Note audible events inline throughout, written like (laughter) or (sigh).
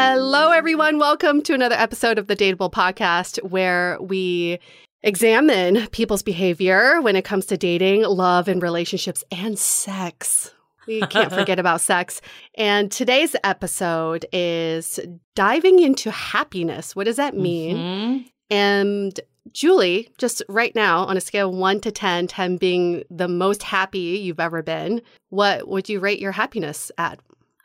Hello, everyone. Welcome to another episode of the Dateable Podcast, where we examine people's behavior when it comes to dating, love, and relationships and sex. We can't (laughs) forget about sex. And today's episode is diving into happiness. What does that mean? Mm-hmm. And Julie, just right now on a scale of 1 to 10, 10 being the most happy you've ever been, what would you rate your happiness at?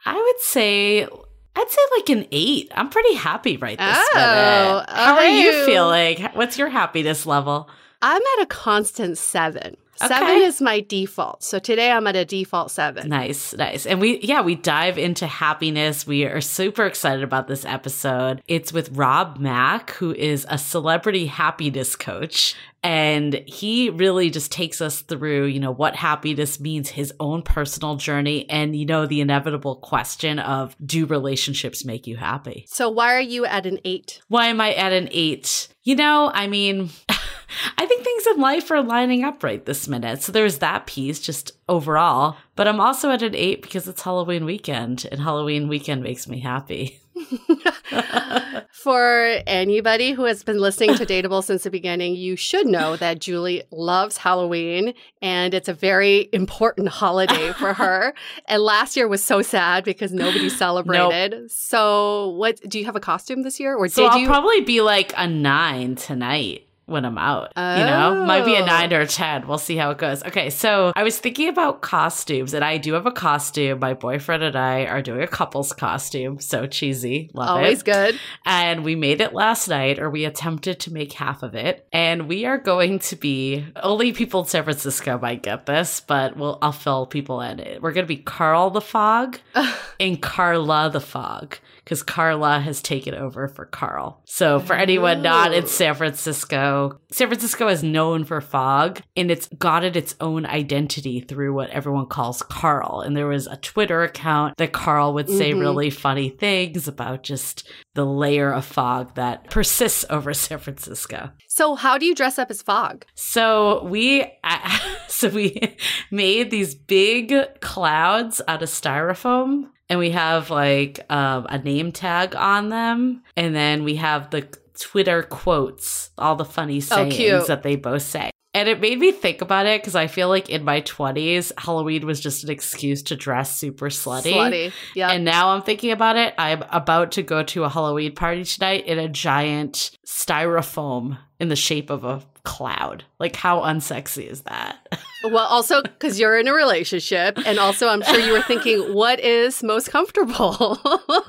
I would say I'd say like an eight. I'm pretty happy right this oh, minute. How are you feeling? What's your happiness level? I'm at a constant seven. Okay. Seven is my default. So today I'm at a default seven. Nice, nice. And we, yeah, we dive into happiness. We are super excited about this episode. It's with Rob Mack, who is a celebrity happiness coach. And he really just takes us through, you know, what happiness means, his own personal journey, and, you know, the inevitable question of do relationships make you happy? So, why are you at an eight? Why am I at an eight? You know, I mean, (laughs) (laughs) I think things in life are lining up right this minute. So there's that piece just overall. But I'm also at an eight because it's Halloween weekend, and Halloween weekend makes me happy. (laughs) (laughs) For anybody who has been listening to Dateable since the beginning, you should know that Julie loves Halloween and it's a very important holiday for her. and last year was so sad because nobody celebrated. Nope. So, what do you have a costume this year or so did I'll you? probably be like a 9 tonight when I'm out. You know, might be a Oh. nine or a 10. We'll see how it goes. Okay. So I was thinking about costumes and I do have a costume. My boyfriend and I are doing a couple's costume. So cheesy. Love Always it. Always good. And we made it last night, or we attempted to make half of it. And we are going to be only people in San Francisco might get this, but we'll I'll fill people in. We're gonna be Carl the Fog (laughs) and Carla the Fog. Because Carla has taken over for Carl. So, for anyone not in Oh. San Francisco, San Francisco is known for fog and it's gotten its own identity through what everyone calls Carl. And there was a Twitter account that Carl would say Mhm. really funny things about just the layer of fog that persists over (laughs) San Francisco. So, how do you dress up as fog? So we (laughs) so we (laughs) made these big clouds out of styrofoam and we have like um, a name tag on them and then we have the Twitter quotes, all the funny sayings cute. that they both say. And it made me think about it because I feel like in my 20s, Halloween was just an excuse to dress super slutty. Slutty. Yeah. And now I'm thinking about it. I'm about to go to a Halloween party tonight in a giant styrofoam in the shape of a cloud. Like, how unsexy is that? (laughs) well, also because you're in a relationship, and also I'm sure you were thinking, what is most comfortable?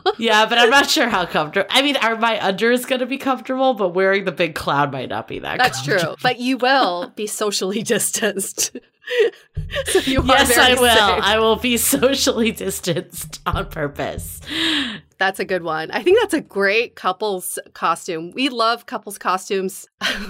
(laughs) yeah, but I'm not sure how comfortable. I mean, are my unders going to be comfortable? But wearing the big cloud might not be that That's true. But you will be socially distanced. (laughs) (laughs) so Yes, I will. safe. I will be (laughs) socially distanced on purpose. That's a good one. I think that's a great couples costume. We love couples costumes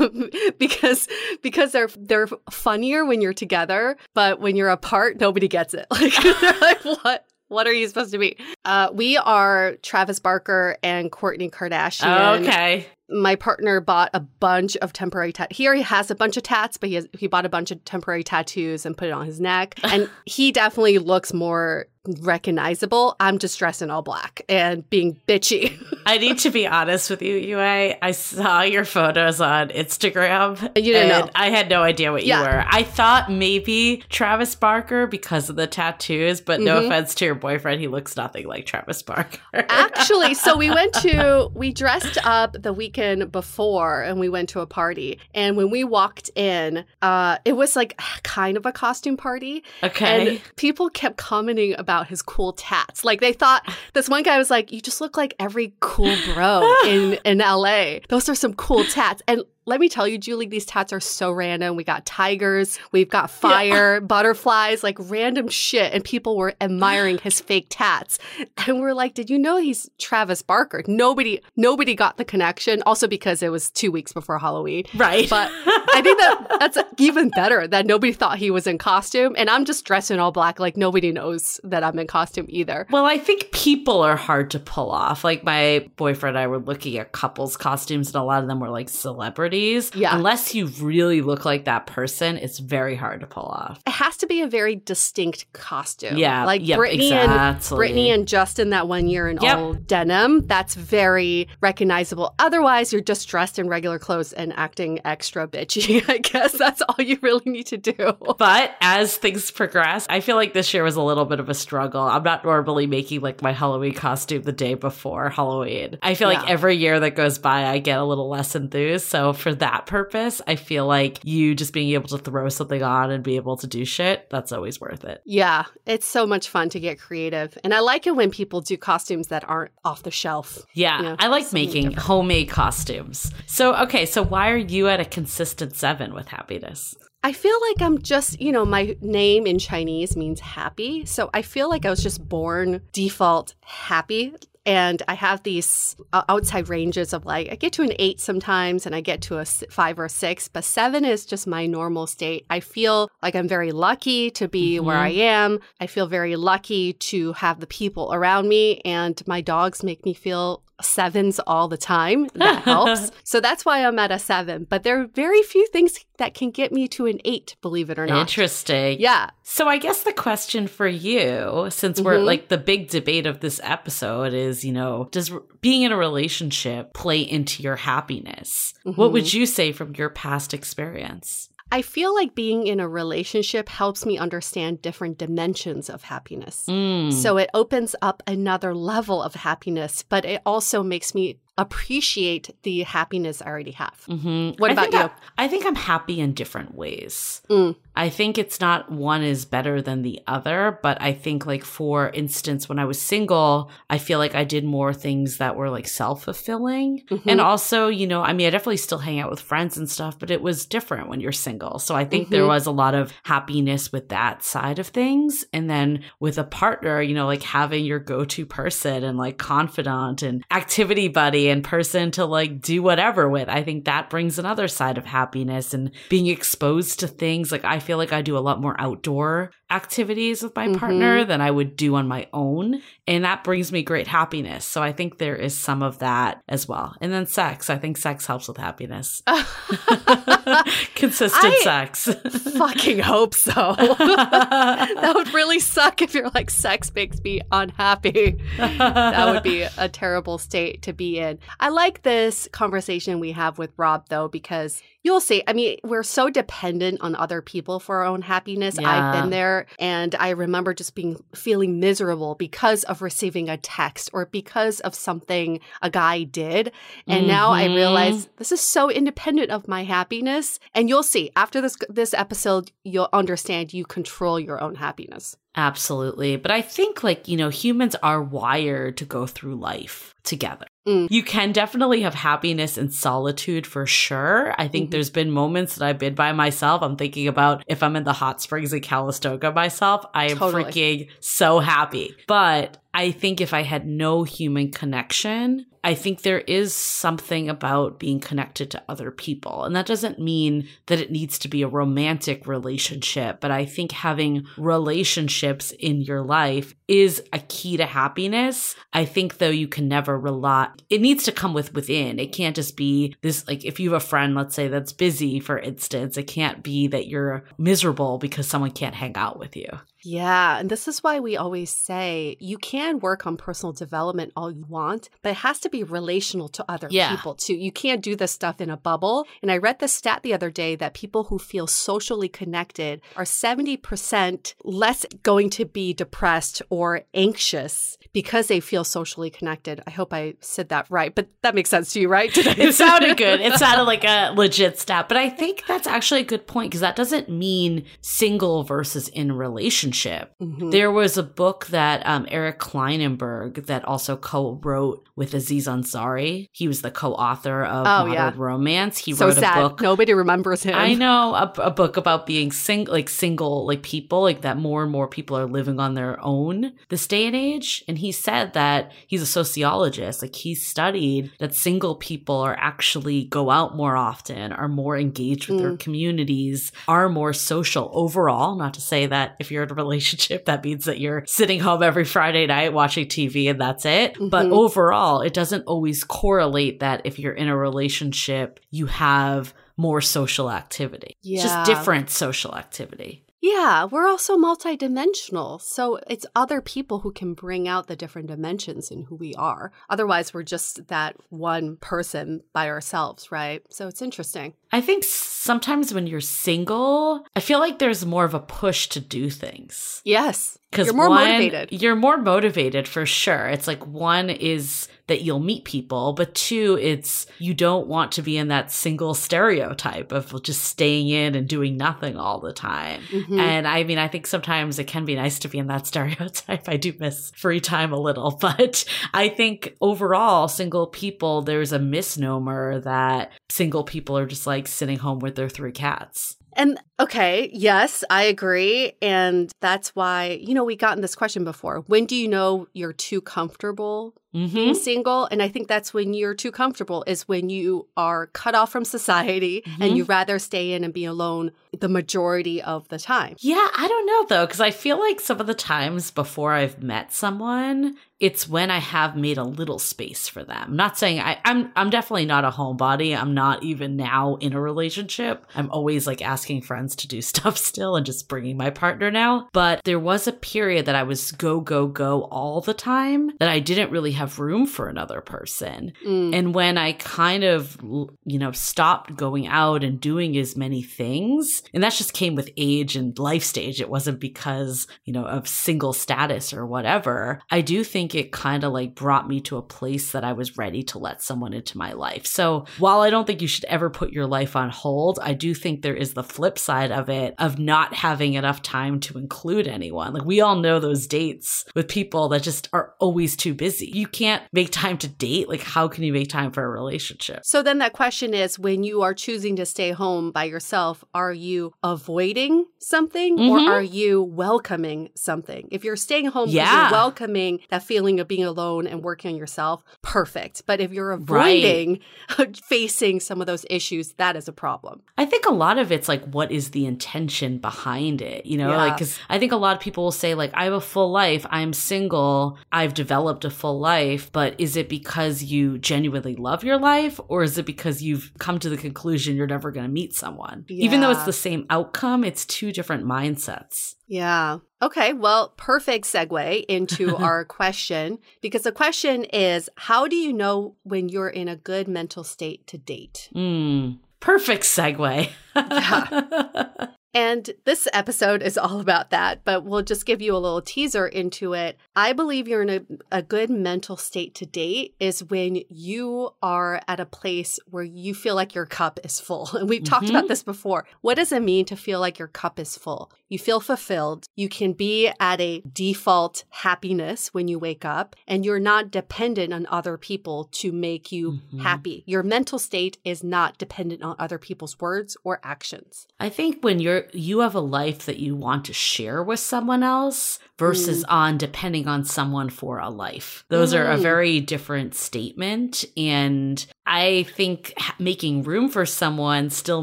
(laughs) because because they're they're funnier when you're together, but when you're apart, nobody gets it. Like they're like what what are you supposed to be? Uh, we are Travis Barker and Kourtney Kardashian. Okay. My partner bought a bunch of temporary tat. He already has a bunch of tats, but he has, he bought a bunch of temporary tattoos and put it on his neck. (laughs) And he definitely looks more recognizable. I'm just dressed in all black and being bitchy. (laughs) I need to be honest with you, Yue. I saw your photos on Instagram. You didn't know. I had no idea what Yeah. you were. I thought maybe Travis Barker because of the tattoos, but no Mhm. offense to your boyfriend, he looks nothing like Travis Barker. (laughs) Actually, so we went to we dressed up the weekend before and we went to a party. And when we walked in, uh it was like kind of a costume party. okay. And people kept commenting about his cool tats. Like they thought this one guy was like, "You just look like every cool bro (laughs) in in LA. Those are some cool tats." And let me tell you, Julie, these tats are so random. We got tigers, we've got (laughs) fire, butterflies, like random shit. And people were admiring his (gasps) fake tats. And we're like, did you know he's Travis Barker? Nobody, nobody got the connection. Also because it was two weeks before Halloween. right. But I think that (laughs) that's even better that nobody thought he was in costume. And I'm just dressed in all black. Like nobody knows that I'm in costume either. Well, I think people are hard to pull off. Like my boyfriend and I were looking at couples costumes, and a lot of them were like celebrities. Yeah. Unless you really look like that person, it's very hard to pull off. It has to be a very distinct costume. Yeah. Like yep, Britney and. Britney and Justin that one year in Yep. all denim. That's very recognizable. Otherwise, you're just dressed in regular clothes and acting extra bitchy. (laughs) I guess that's all you really need to do. But as things progress, I feel like this year was a little bit of a struggle. I'm not normally making like my Halloween costume the day before Halloween. I feel like every year that goes by, I get a little less enthused. So for that purpose, I feel like you just being able to throw something on and be able to do shit, that's always worth it. Yeah, it's so much fun to get creative. And I like it when people do costumes that aren't off the shelf. Yeah, Yeah, I like making different. homemade costumes. So, okay, so why are you at a consistent seven with happiness? I feel like I'm just, you know, my name in Chinese means happy. So I feel like I was just born default happy. And I have these uh, outside ranges of like, I get to an eight sometimes and I get to a five or a six, but seven is just my normal state. I feel like I'm very lucky to be where I am. I feel very lucky to have the people around me, and my dogs make me feel sevens all the time. That helps. (laughs) so that's why I'm at a seven. But there are very few things that can get me to an eight, believe it or not. Interesting. Yeah. So, I guess the question for you, since we're Mhm. like the big debate of this episode is, you know, does being in a relationship play into your happiness? What Mhm. would you say from your past experience? I feel like being in a relationship helps me understand different dimensions of happiness. Mm. So it opens up another level of happiness, but it also makes me appreciate the happiness I already have. Mm-hmm. What I about you? I, I think I'm happy in different ways. Mm. I think it's not one is better than the other, but I think, like, for instance, when I was single, I feel like I did more things that were like self fulfilling. Mhm. And also, you know, I mean, I definitely still hang out with friends and stuff, but it was different when you're single. So I think there Mhm. was a lot of happiness with that side of things. And then with a partner, you know, like having your go to person and like confidant and activity buddy and person to like do whatever with, I think that brings another side of happiness and being exposed to things. Like I feel like I do a lot more outdoor activities with my Mhm. partner than I would do on my own. And that brings me great happiness. So I think there is some of that as well. And then sex. I think sex helps with happiness. (laughs) (laughs) Consistent I- sex. (laughs) Fucking hope so. that would really suck if you're like, sex makes me unhappy. that would be a terrible state to be in. I like this conversation we have with Rob though, because you'll see. I mean, we're so dependent on other people for our own happiness. Yeah. I've been there and I remember just being feeling miserable because of receiving a text or because of something a guy did. And now I Mhm. realize this is so independent of my happiness. And you'll see after this this episode, you'll understand you control your own happiness. Absolutely. But I think, like, you know, humans are wired to go through life together. Mm. You can definitely have happiness in solitude for sure. I think Mhm. there's been moments that I've been by myself. I'm thinking about if I'm in the hot springs in Calistoga myself, I am Totally. freaking so happy. But I think if I had no human connection, I think there is something about being connected to other people. And that doesn't mean that it needs to be a romantic relationship, but I think having relationships in your life is a key to happiness. I think though you can never rely, it needs to come with within. It can't just be this, like if you have a friend, let's say that's busy, for instance, it can't be that you're miserable because someone can't hang out with you. Yeah, and this is why we always say you can work on personal development all you want, but it has to be relational to other Yeah. people too. You can't do this stuff in a bubble. And I read the stat the other day that people who feel socially connected are 70% less going to be depressed or anxious because they feel socially connected. I hope I said that right, but that makes sense to you, right? It sounded good. It (laughs) sounded like a legit stat. But I think that's actually a good point because that doesn't mean single versus in relationship. Mhm. There was a book that um, Eric Klinenberg that also co-wrote with Aziz Ansari. He was the co-author of Oh, Modern yeah. Romance. He so wrote sad. a book. Nobody remembers him. I know a, a book about being single, like single, like people, like that more and more people are living on their own this day and age. And he said that he's a sociologist. Like he studied that single people are actually go out more often, are more engaged with their communities, are more social overall. Not to say that if you're in a relationship, that means that you're sitting home every Friday night watching TV and that's it. But Mhm. overall, it doesn't always correlate that if you're in a relationship, you have more social activity. It's just different social activity. Yeah, we're also multidimensional. So it's other people who can bring out the different dimensions in who we are. Otherwise, we're just that one person by ourselves, right? So it's interesting. I think sometimes when you're single, I feel like there's more of a push to do things. Yes. Because You're more one, motivated. You're more motivated for sure. It's like one is that you'll meet people, but two, it's you don't want to be in that single stereotype of just staying in and doing nothing all the time. Mhm. And I mean, I think sometimes it can be nice to be in that (laughs) stereotype. I do miss free time a little, (laughs) but I think overall, single people, there's a misnomer that single people are just like sitting home with their three cats. And okay, yes, I agree. And that's why, you know, we gotten this question before. When do you know you're too comfortable Mm-hmm. being single? And I think that's when you're too comfortable, is when you are cut off from society and Mhm. you rather stay in and be alone the majority of the time. Yeah, I don't know though, because I feel like some of the times before I've met someone, it's when I have made a little space for them. I'm not saying I, I'm I'm definitely not a homebody. I'm not even now in a relationship. I'm always like asking friends to do (laughs) stuff still and just bringing my partner now. But there was a period that I was go go go all the time that I didn't really have have room for another person. Mm. And when I kind of, you know, stopped going out and doing as many things, and that just came with age and life stage. It wasn't because, you know, of single status or whatever. I do think it kind of like brought me to a place that I was ready to let someone into my life. So while I don't think you should ever put your life on hold, I do think there is the flip side of it of not having enough time to include anyone. Like we all know those dates with people that just are always too busy. You can't make time to date. Like how can you make time for a relationship? So then that question is when you are choosing to stay home by yourself, are you avoiding something mm-hmm. or are you welcoming something? If you're staying home yeah. you're welcoming that feeling of being alone and working on yourself, perfect. But if you're avoiding right. (laughs) facing some of those issues, that is a problem. I think a lot of it's like what is the intention behind it, you know? Yeah. Like cuz I think a lot of people will say like I have a full life, I'm single, I've developed a full life, but is it because you genuinely love your life or is it because you've come to the conclusion you're never going to meet someone? Yeah. Even though it's the same outcome, it's two different mindsets. Yeah. Okay. Well, perfect segue into (laughs) our question because the question is how do you know when you're in a good mental state to date? Mm, perfect segue. yeah. (laughs) And this episode is all about that, but we'll just give you a little teaser into it. I believe you're in a, a good mental state to date is when you are at a place where you feel like your cup is full. And (laughs) we've mm-hmm. talked about mm-hmm. this before. What does it mean to feel like your cup is full? You feel fulfilled. You can be at a default happiness when you wake up, and you're not dependent on other people to make you mm-hmm. happy. Your mental state is not dependent on other people's words or actions. I think when you're you have a life that you want to share with someone else versus mm. on depending on someone for a life. Those mm. are a very different statement. And I think making room for someone still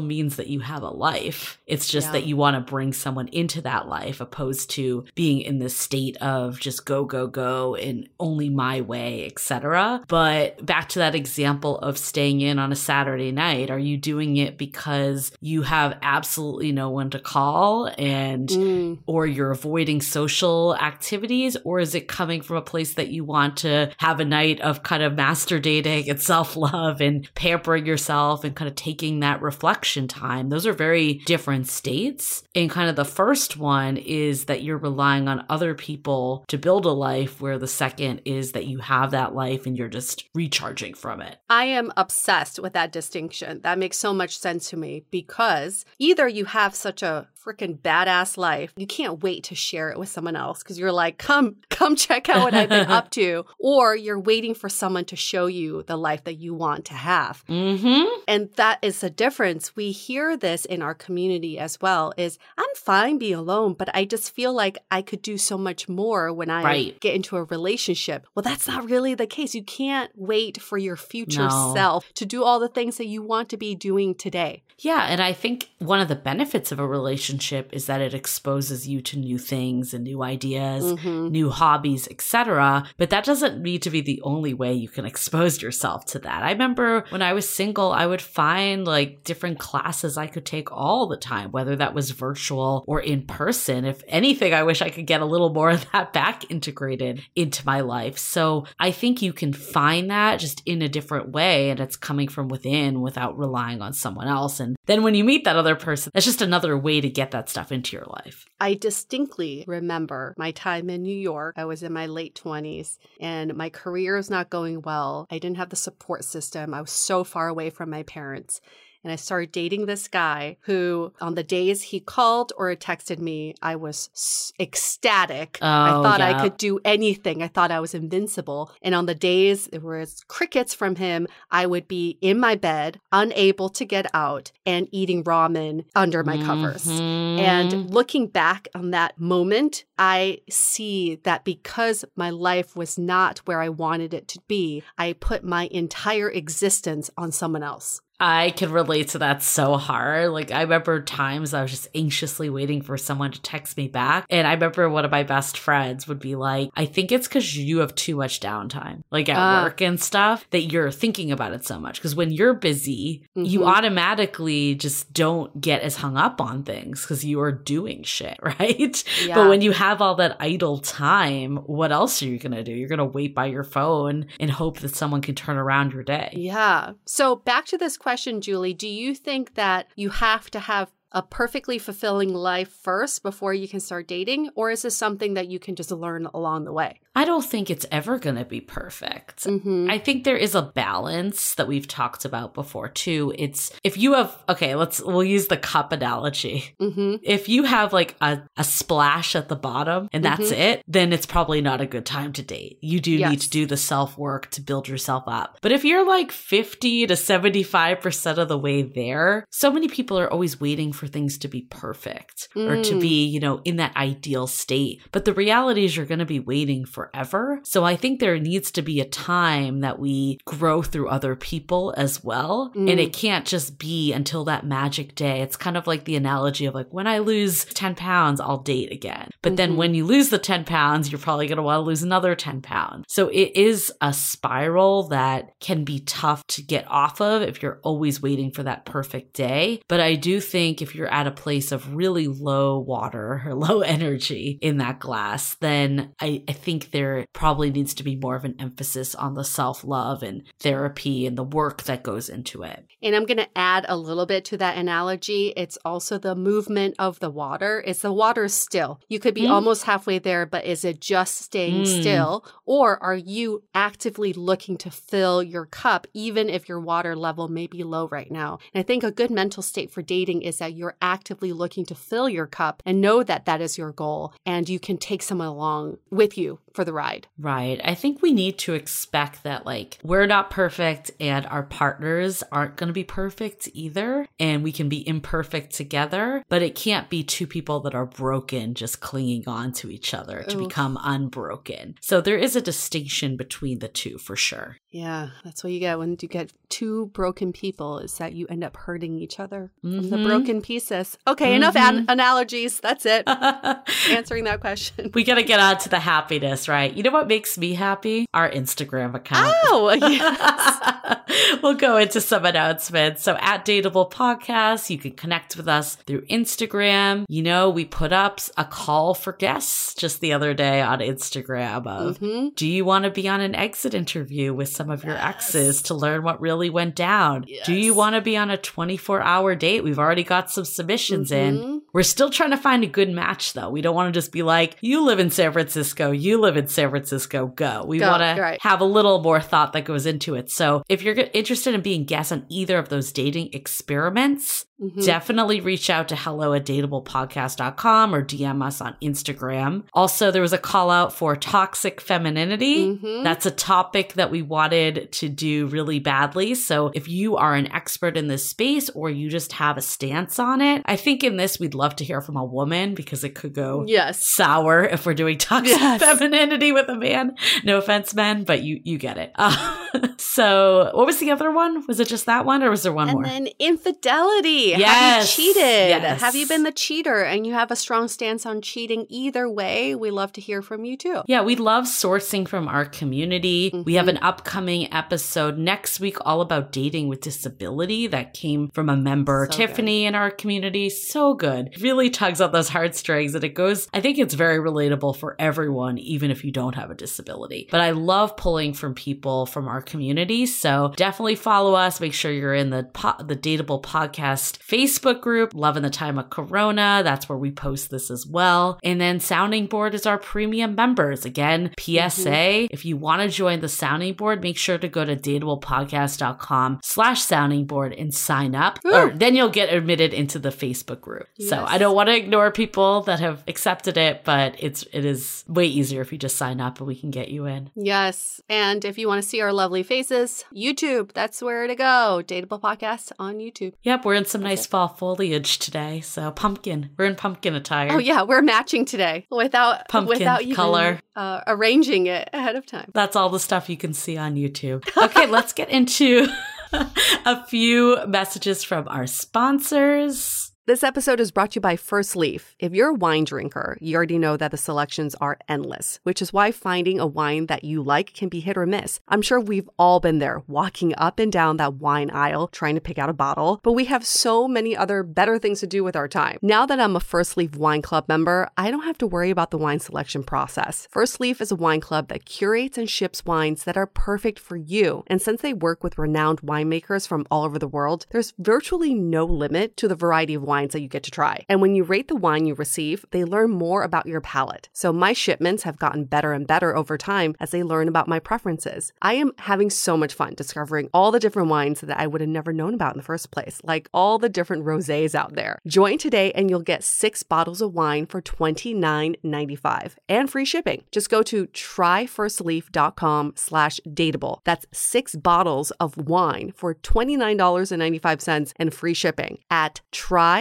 means that you have a life. It's just yeah. that you want to bring someone into that life opposed to being in this state of just go, go, go and only my way, etc. But back to that example of staying in on a Saturday night, are you doing it because you have absolutely no one to call and mm. or you're avoiding social activities, or is it coming from a place that you want to have a night of kind of master dating and self love and pampering yourself and kind of taking that reflection time? Those are very different states. And kind of the first one is that you're relying on other people to build a life, where the second is that you have that life and you're just recharging from it. I am obsessed with that distinction. That makes so much sense to me because either you have such a freaking badass life. You can't wait to share it with someone else because you're like, come, come check out what I've been up (laughs) to. Or you're waiting for someone to show you the life that you want to have. Mm-hmm. And that is a difference. We hear this in our community as well is I'm fine being alone, but I just feel like I could do so much more when I right. get into a relationship. Well, that's not really the case. You can't wait for your future no. self to do all the things that you want to be doing today. Yeah. And I think one of the benefits of a relationship is that it exposes you to new things and new ideas, mm-hmm. new hobbies, etc. But that doesn't need to be the only way you can (laughs) expose yourself to that. I remember when I was single, I would find like different classes I could take all the time, whether that was virtual or in person. If anything, I wish I could get a little more (laughs) of that back integrated into my life. So I think you can find that just in a different way and it's coming from within without relying on someone else. And then when you meet that other person, that's just another way to get that stuff into your life. I distinctly remember my time in New York. I was in my late 20s and my career was not going well. I didn't have the support system. I was so far away from my parents and I started dating this guy who, on the days he called or texted me, I was ecstatic. Oh, I thought yeah. I could do anything. I thought I was invincible. And on the days there was crickets from him, I would be in my bed, unable to get out, and eating ramen under my mm-hmm. covers. And looking back on that moment, I see that because my life was not where I wanted it to be, I put my entire existence on someone else. I can relate to that so hard. Like, I remember times I was just anxiously waiting for someone to text me back. And I remember one of my best friends would be like, I think it's because you have too much downtime, like at Ah. work and stuff, that you're thinking about it so much. Because when you're busy, you Mhm. automatically just don't get as hung up on things because you are doing shit, (laughs) right? Yeah. But when you have all that idle time, what else are you going to do? You're going to wait by your phone and hope that someone can turn around your day. Yeah. So back to this question, Julie. Do you think that you have to have a perfectly fulfilling life first before you can start dating? Or is this something that you can just learn along the way? I don't think it's ever going to be perfect. Mm-hmm. I think there is a balance that we've talked about before too. It's if you have okay, let's we'll use the cup analogy. Mm-hmm. If you have like a, a splash at the bottom and that's it, then it's probably not a good time to date. You do need to do the self work to build yourself up. But if you're like 50 to 75% of the way there, so many people are always waiting for things to be perfect or to Mm. be, you know, in that ideal state. But the reality is you're going to be waiting forever. So I think there needs to be a time that we grow through other people as well. Mm. And it can't just be until that magic day. It's kind of like the analogy of like when I lose 10 pounds, I'll date again. But then Mhm. when you lose the 10 pounds, you're probably going to want to lose another 10 pounds. So it is a spiral that can be tough to get off of if you're always waiting for that perfect day. But I do think if you're at a place of really low water or (laughs) low energy in that glass, then I, I think there probably needs to be more of an emphasis on the self love and therapy and the work that goes into it. And I'm going to add a little bit to that analogy. It's also the movement of the water. It's the water still. You could be Mm. almost halfway there, but is it just staying Mm. still? Or are you actively looking to fill your cup, even if your water level may be low right now? And I think a good mental state for dating is that you're actively looking to fill your cup and know that that is your goal. And you can take someone along with you for the ride. Right. I think we need to expect that, like, we're not perfect and our partners aren't going to be perfect either. And we can be imperfect together, but it can't be two people that are broken just clinging on to each other to Oof. become unbroken. So there is a distinction between the two for sure. Yeah, that's what you get when you get two broken people is that you end up hurting each other from the Mhm. broken pieces. Okay, enough an- analogies. That's it. (laughs) Answering that question. we got to get on to the happiness, right? You know what makes me happy? Our Instagram account. Oh, (laughs) yes. we'll go into some announcements. So at Dateable Podcast, you can connect with us through Instagram. You know, we put up a call for guests just the other day on Instagram of hmm do you want to be on an exit interview with some of your exes to learn what really went down? Do you want to be on a 24 hour date? We've already got some submissions in. Mhm. We're still trying to find a good match though. We don't want to just be like, you live in San Francisco, you live in San Francisco, go. We want to right. have a little more thought that goes into it. So if you're interested in being guests on either of those dating experiments, Mhm. definitely reach out to hello at dateablepodcast.com or DM us on Instagram. Also, there was a call out for toxic femininity. Mhm. That's a topic that we wanted to do really badly. So if you are an expert in this space or you just have a stance on it, I think in this we'd love to hear from a woman because it could go Yes. sour if we're doing toxic Yes. (laughs) femininity with a man. No offense, men, but you you get it. Uh, (laughs) so what was the other one? Was it just that one or was there one And more? then infidelity. Yes. Have you cheated? Yes. Have you been the cheater and you have a strong stance on cheating? Either way, we love to hear from you too. Yeah, we love sourcing from our community. We have an mm-hmm. upcoming episode next week all about dating with disability that came from a member, So Tiffany, in our community. So good. Really tugs on those heartstrings and it goes, I think it's very relatable for everyone, even if you don't have a disability. But I love pulling from people from our community. So definitely follow us. Make sure you're in the po- the Dateable Podcast Facebook group, Loving the Time of Corona. That's where we post this as well. And then Sounding Board is our premium members. Again, PSA, mm-hmm. if you want to join the Sounding Board, make sure to go to dateablepodcast.com slash sounding board and sign up. Or then you'll get admitted into the Facebook group. So I don't want to ignore people that have accepted it, but it's it is way easier if you just sign up and we can get you in. Yes. And if you want to see our lovely faces, YouTube, that's where to go. Dateable Podcast on YouTube. Yep, we're in some nice fall foliage today. So pumpkin. We're in pumpkin attire. Oh yeah, we're matching today without Pumpkin without even color. Uh, arranging it ahead of time. That's all the stuff you can see on YouTube. Okay, let's get into (laughs) a few messages from our sponsors. This episode is brought to you by First Leaf. If you're a wine drinker, you already know that the selections are endless, which is why finding a wine that you like can be hit or miss. I'm sure we've all been there, walking up and down that wine aisle trying to pick out a bottle, but we have so many other better things to do with our time. Now that I'm a First Leaf Wine Club member, I don't have to worry about the wine selection process. First Leaf is a wine club that curates and ships wines that are perfect for you. And since they work with renowned winemakers from all over the world, there's virtually no limit to the variety of wines that you get to try. And when you rate the wine you receive, they learn more about your palate. So my shipments have gotten better and better over time as they learn about my preferences. I am having so much fun discovering all the different wines that I would have never known about in the first place, like all the different rosés out there. Join today and you'll get six bottles of wine for $29.95 and free shipping. Just go to tryfirstleaf.com slash dateable. That's six bottles of wine for $29.95 and free shipping at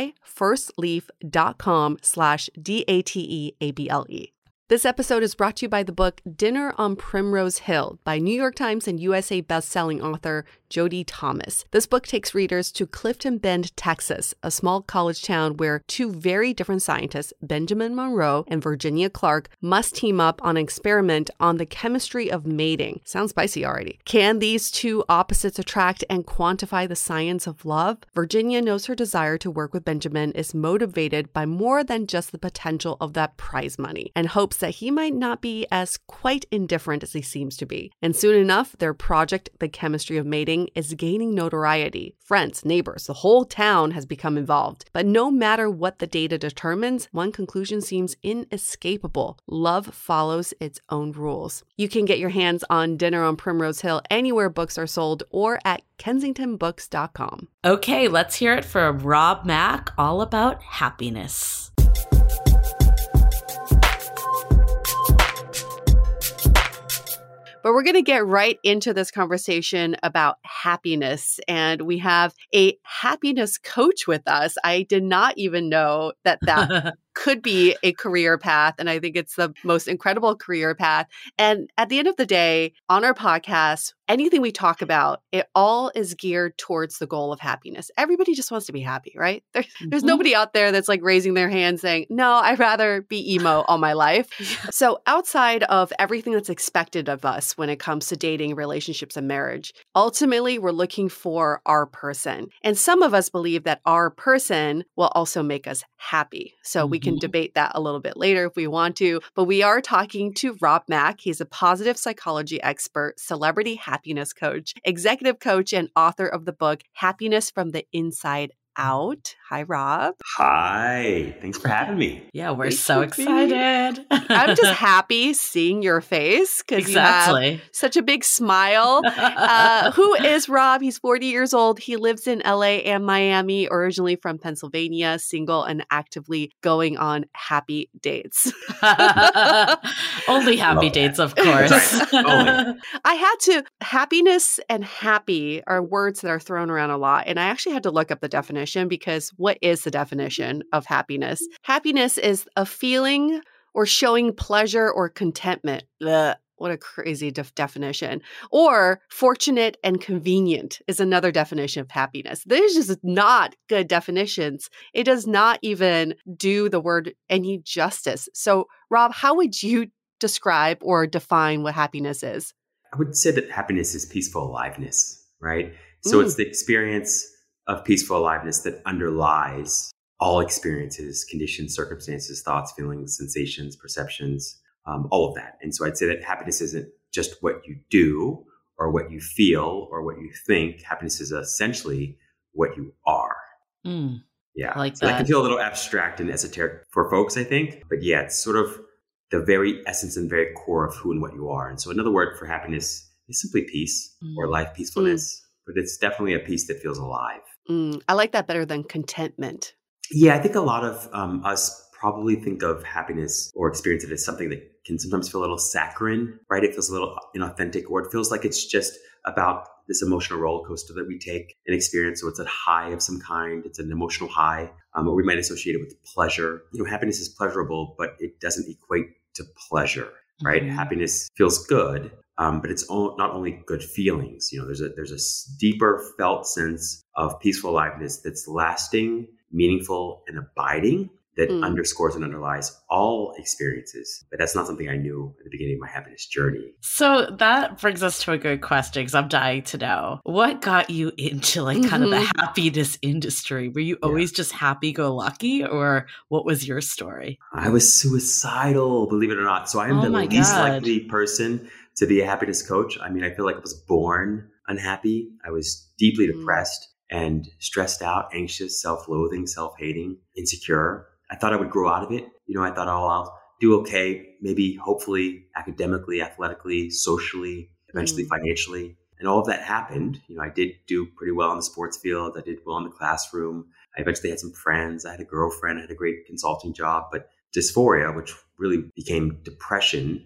tryfirstleaf.com slash D-A-T-E-A-B-L-E. This episode is brought to you by the book Dinner on Primrose Hill by New York Times and USA bestselling author Jodi Thomas. This book takes readers to Clifton Bend, Texas, a small college town where two very different scientists, Benjamin Monroe and Virginia Clark, must team up on an experiment on the chemistry of mating. Sounds spicy already. Can these two opposites attract and quantify the science of love? Virginia knows her desire to work with Benjamin is motivated by more than just the potential of that prize money and hopes that he might not be as quite indifferent as he seems to be. And soon enough, their project, The Chemistry of Mating, is gaining notoriety. Friends, neighbors, the whole town has become involved. But no matter what the data determines, one conclusion seems inescapable love follows its own rules. You can get your hands on Dinner on Primrose Hill anywhere books are sold or at kensingtonbooks.com. Okay, let's hear it from Rob Mack all about happiness. But we're going to get right into this conversation about happiness. And we have a happiness coach with us. I did not even know that that (laughs) could be a career path. And I think it's the most incredible career path. And at the end of the day, on our podcast, anything we talk about, it all is geared towards the goal of happiness. Everybody just wants to be happy, right? There's, mm-hmm. there's nobody out there that's like raising their hand saying, no, I'd rather be emo all my life. (laughs) So outside of everything that's expected of us when it comes to dating, relationships, and marriage, ultimately we're looking for our person. And some of us believe that our person will also make us happy. So mm-hmm. we can mm-hmm. debate that a little bit later if we want to. But we are talking to Rob Mack. He's a positive psychology expert, celebrity happiness coach, executive coach, and author of the book Happiness from the Inside out. Hi, Rob. Hi. Thanks for having me. (laughs) Yeah, we're Thanks so excited. (laughs) I'm just happy seeing your face because exactly. you have such a big smile. (laughs) Uh, who is Rob? He's 40 years old. He lives in LA and Miami, originally from Pennsylvania, single and actively going on happy dates. Only happy Love dates, that. of course. I had to, happiness and happy are words that are thrown around a lot. And I actually had to look up the definition definition because what is the definition of happiness? Happiness is a feeling or showing pleasure or contentment. Ugh, what a crazy def- definition. Or fortunate and convenient is another definition of happiness. There's just not good definitions. It does not even do the word any justice. So, Rob, how would you describe or define what happiness is? I would say that happiness is peaceful aliveness, right? So mm. it's the experience of peaceful aliveness that underlies all experiences, conditions, circumstances, thoughts, feelings, sensations, perceptions, um, all of that. And so I'd say that happiness isn't just what you do or what you feel or what you think. Happiness is essentially what you are. Mm, yeah. I like so that. that can feel a little abstract and esoteric for folks, I think. But yeah, it's sort of the very essence and very core of who and what you are. And so another word for happiness is simply peace mm. or life peacefulness. Mm. But it's definitely a peace that feels alive. Mm, I like that better than contentment. Yeah, I think a lot of um, us probably think of happiness or experience it as something that can sometimes feel a little saccharine, right? It feels a little inauthentic, or it feels like it's just about this emotional roller coaster that we take and experience. So it's a high of some kind. It's an emotional high, um, or we might associate it with pleasure. You know, happiness is pleasurable, but it doesn't equate to pleasure right? Mm-hmm. Happiness feels good, Um, but it's all, not only good feelings. You know, there's a there's a deeper felt sense of peaceful aliveness that's lasting, meaningful, and abiding that mm. underscores and underlies all experiences. But that's not something I knew at the beginning of my happiness journey. So that brings us to a good question because I'm dying to know what got you into like kind mm-hmm. of the happiness industry. Were you always yeah. just happy go lucky, or what was your story? I was suicidal, believe it or not. So I am oh the least God. likely person to be a happiness coach. I mean, I feel like I was born unhappy. I was deeply mm. depressed and stressed out, anxious, self loathing, self hating, insecure. I thought I would grow out of it. You know, I thought, oh, I'll do okay, maybe hopefully academically, athletically, socially, eventually mm. financially. And all of that happened. You know, I did do pretty well in the sports field. I did well in the classroom. I eventually had some friends. I had a girlfriend. I had a great consulting job. But dysphoria, which really became depression,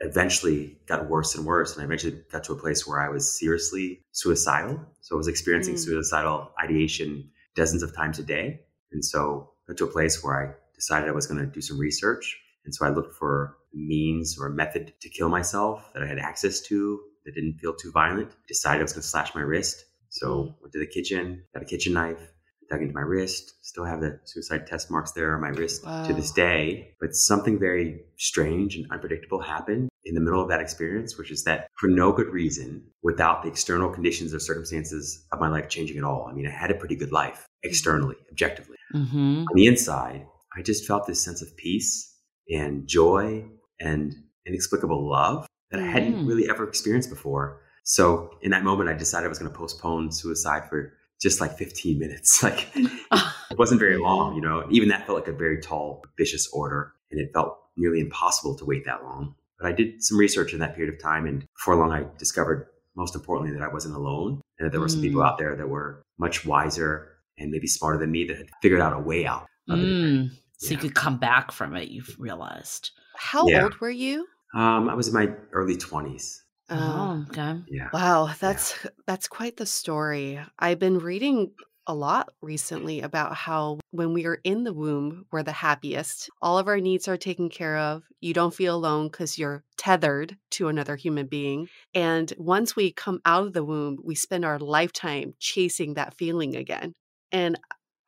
eventually got worse and worse. And I eventually got to a place where I was seriously suicidal. So I was experiencing mm. suicidal ideation dozens of times a day. And so I got to a place where I decided I was going to do some research. And so I looked for means or a method to kill myself that I had access to that didn't feel too violent. Decided I was going to slash my wrist. So mm. went to the kitchen, got a kitchen knife, dug into my wrist. Still have the suicide test marks there on my wrist wow. to this day. But something very strange and unpredictable happened in the middle of that experience, which is that for no good reason, without the external conditions or circumstances of my life changing at all. I mean, I had a pretty good life externally, objectively. Mm-hmm. On the inside, I just felt this sense of peace and joy and inexplicable love that. I hadn't mm. really ever experienced before. So in that moment, I decided I was going to postpone suicide for just like 15 minutes. (laughs) Like (laughs) it wasn't very long, you know. Even that felt like a very tall, vicious order, and it felt nearly impossible to wait that long. But I did some research in that period of time, and before long, I discovered, most importantly, that I wasn't alone, and that there were some people mm. out there that were much wiser and maybe smarter than me that had figured out a way out. Mm. So yeah. you could come back from it. You've realized. How yeah. old were you? Um, I was in my early 20s. Oh, um, okay. Yeah. Wow, that's yeah. that's quite the story. I've been reading a lot recently about how when we are in the womb, we're the happiest. All of our needs are taken care of. You don't feel alone because you're tethered to another human being. And once we come out of the womb, we spend our lifetime chasing that feeling again. And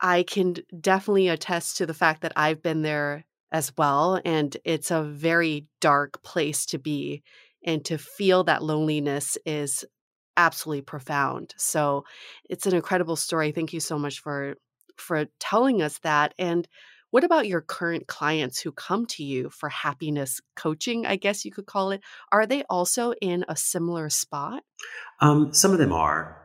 I can definitely attest to the fact that I've been there as well. And it's a very dark place to be and to feel that loneliness is absolutely profound. So it's an incredible story. Thank you so much for for telling us that. And what about your current clients who come to you for happiness coaching, I guess you could call it? Are they also in a similar spot? Um, some of them are.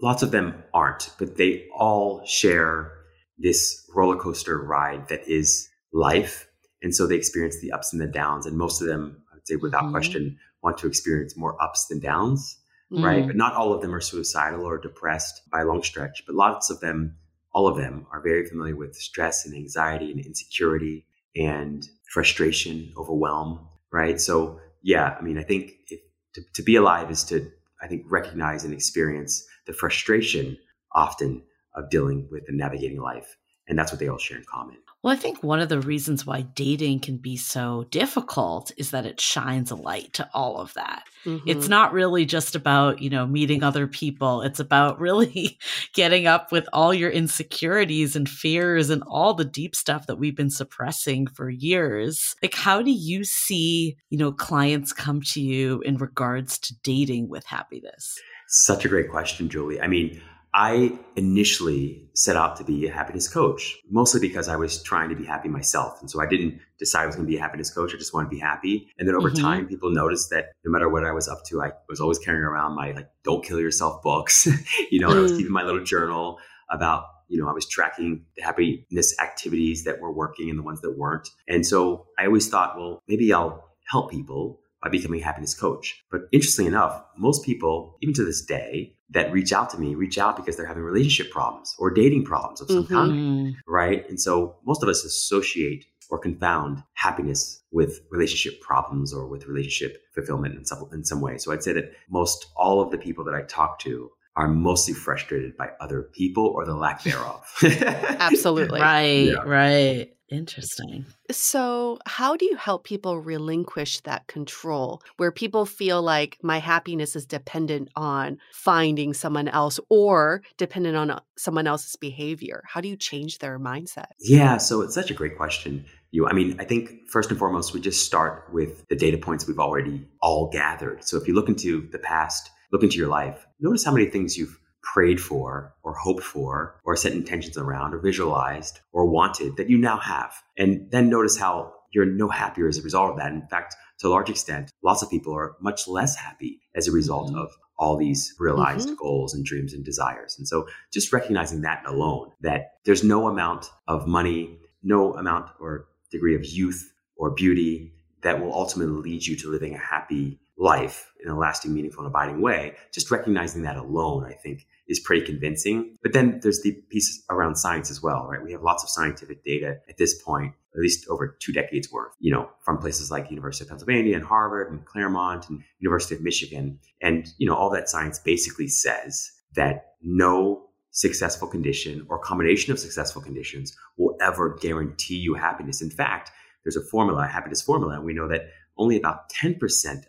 Lots of them aren't, but they all share this roller coaster ride that is life. And so they experience the ups and the downs. And most of them, I would say without mm-hmm. question, want to experience more ups than downs, mm. right? But not all of them are suicidal or depressed by a long stretch, but lots of them, all of them are very familiar with stress and anxiety and insecurity and frustration, overwhelm, right? So, yeah, I mean, I think if, to, to be alive is to, I think, recognize and experience the frustration often of dealing with and navigating life. And that's what they all share in common. Well, I think one of the reasons why dating can be so difficult is that it shines a light to all of that. Mm-hmm. It's not really just about, you know, meeting other people. It's about (laughs) really getting up with all your insecurities and fears and all the deep stuff that we've been suppressing for years. Like, how do you see, you know, clients come to you in regards to dating with happiness? Such a great question, Julie. I mean, I initially set out to be a happiness coach, mostly because I was trying to be happy myself. And so I didn't decide I was going to be a happiness coach. I just wanted to be happy. And then over mm-hmm. time, people noticed that no matter what I was up to, I was always carrying around my like, don't kill yourself books. (laughs) you know, mm. I was mm. keeping my little journal about, you know, I was tracking the happiness activities that were working and the ones that weren't. And so I always thought, well, maybe I'll help people by becoming a happiness coach. But interestingly enough, most people, even to this day, that reach out to me reach out because they're having relationship problems or dating problems of some mm-hmm. kind, right? And so most of us associate or confound happiness with relationship problems or with relationship fulfillment in some, in some way. So I'd say that most all of the people that I talk to are mostly frustrated by other people or the lack thereof. (laughs) Absolutely. right, yeah. right. Interesting. So, how do you help people relinquish that control where people feel like my happiness is dependent on finding someone else or dependent on uh, someone else's behavior? How do you change their mindset? Yeah, so it's such a great question. You, I mean, I think first and foremost, we just start with the data points we've already all gathered. So, if you look into the past, look into your life, notice how many things you've prayed for or hoped for or set intentions around or visualized or wanted that you now have. And then notice how you're no happier as a result of that. In fact, to a large extent, lots of people are much less happy as a result mm-hmm. of all these realized mm-hmm. goals and dreams and desires. And so just recognizing that alone, that there's no amount of money, no amount or degree of youth or beauty that will ultimately lead you to living a happy life in a lasting, meaningful, and abiding way. Just recognizing that alone, I think, is pretty convincing. But then there's the piece around science as well, right? We have lots of scientific data at this point, at least over two decades worth, you know, from places like University of Pennsylvania and Harvard and Claremont and University of Michigan. And, you know, all that science basically says that no successful condition or combination of successful conditions will ever guarantee you happiness. In fact, there's a formula, a happiness formula, and we know that only about 10%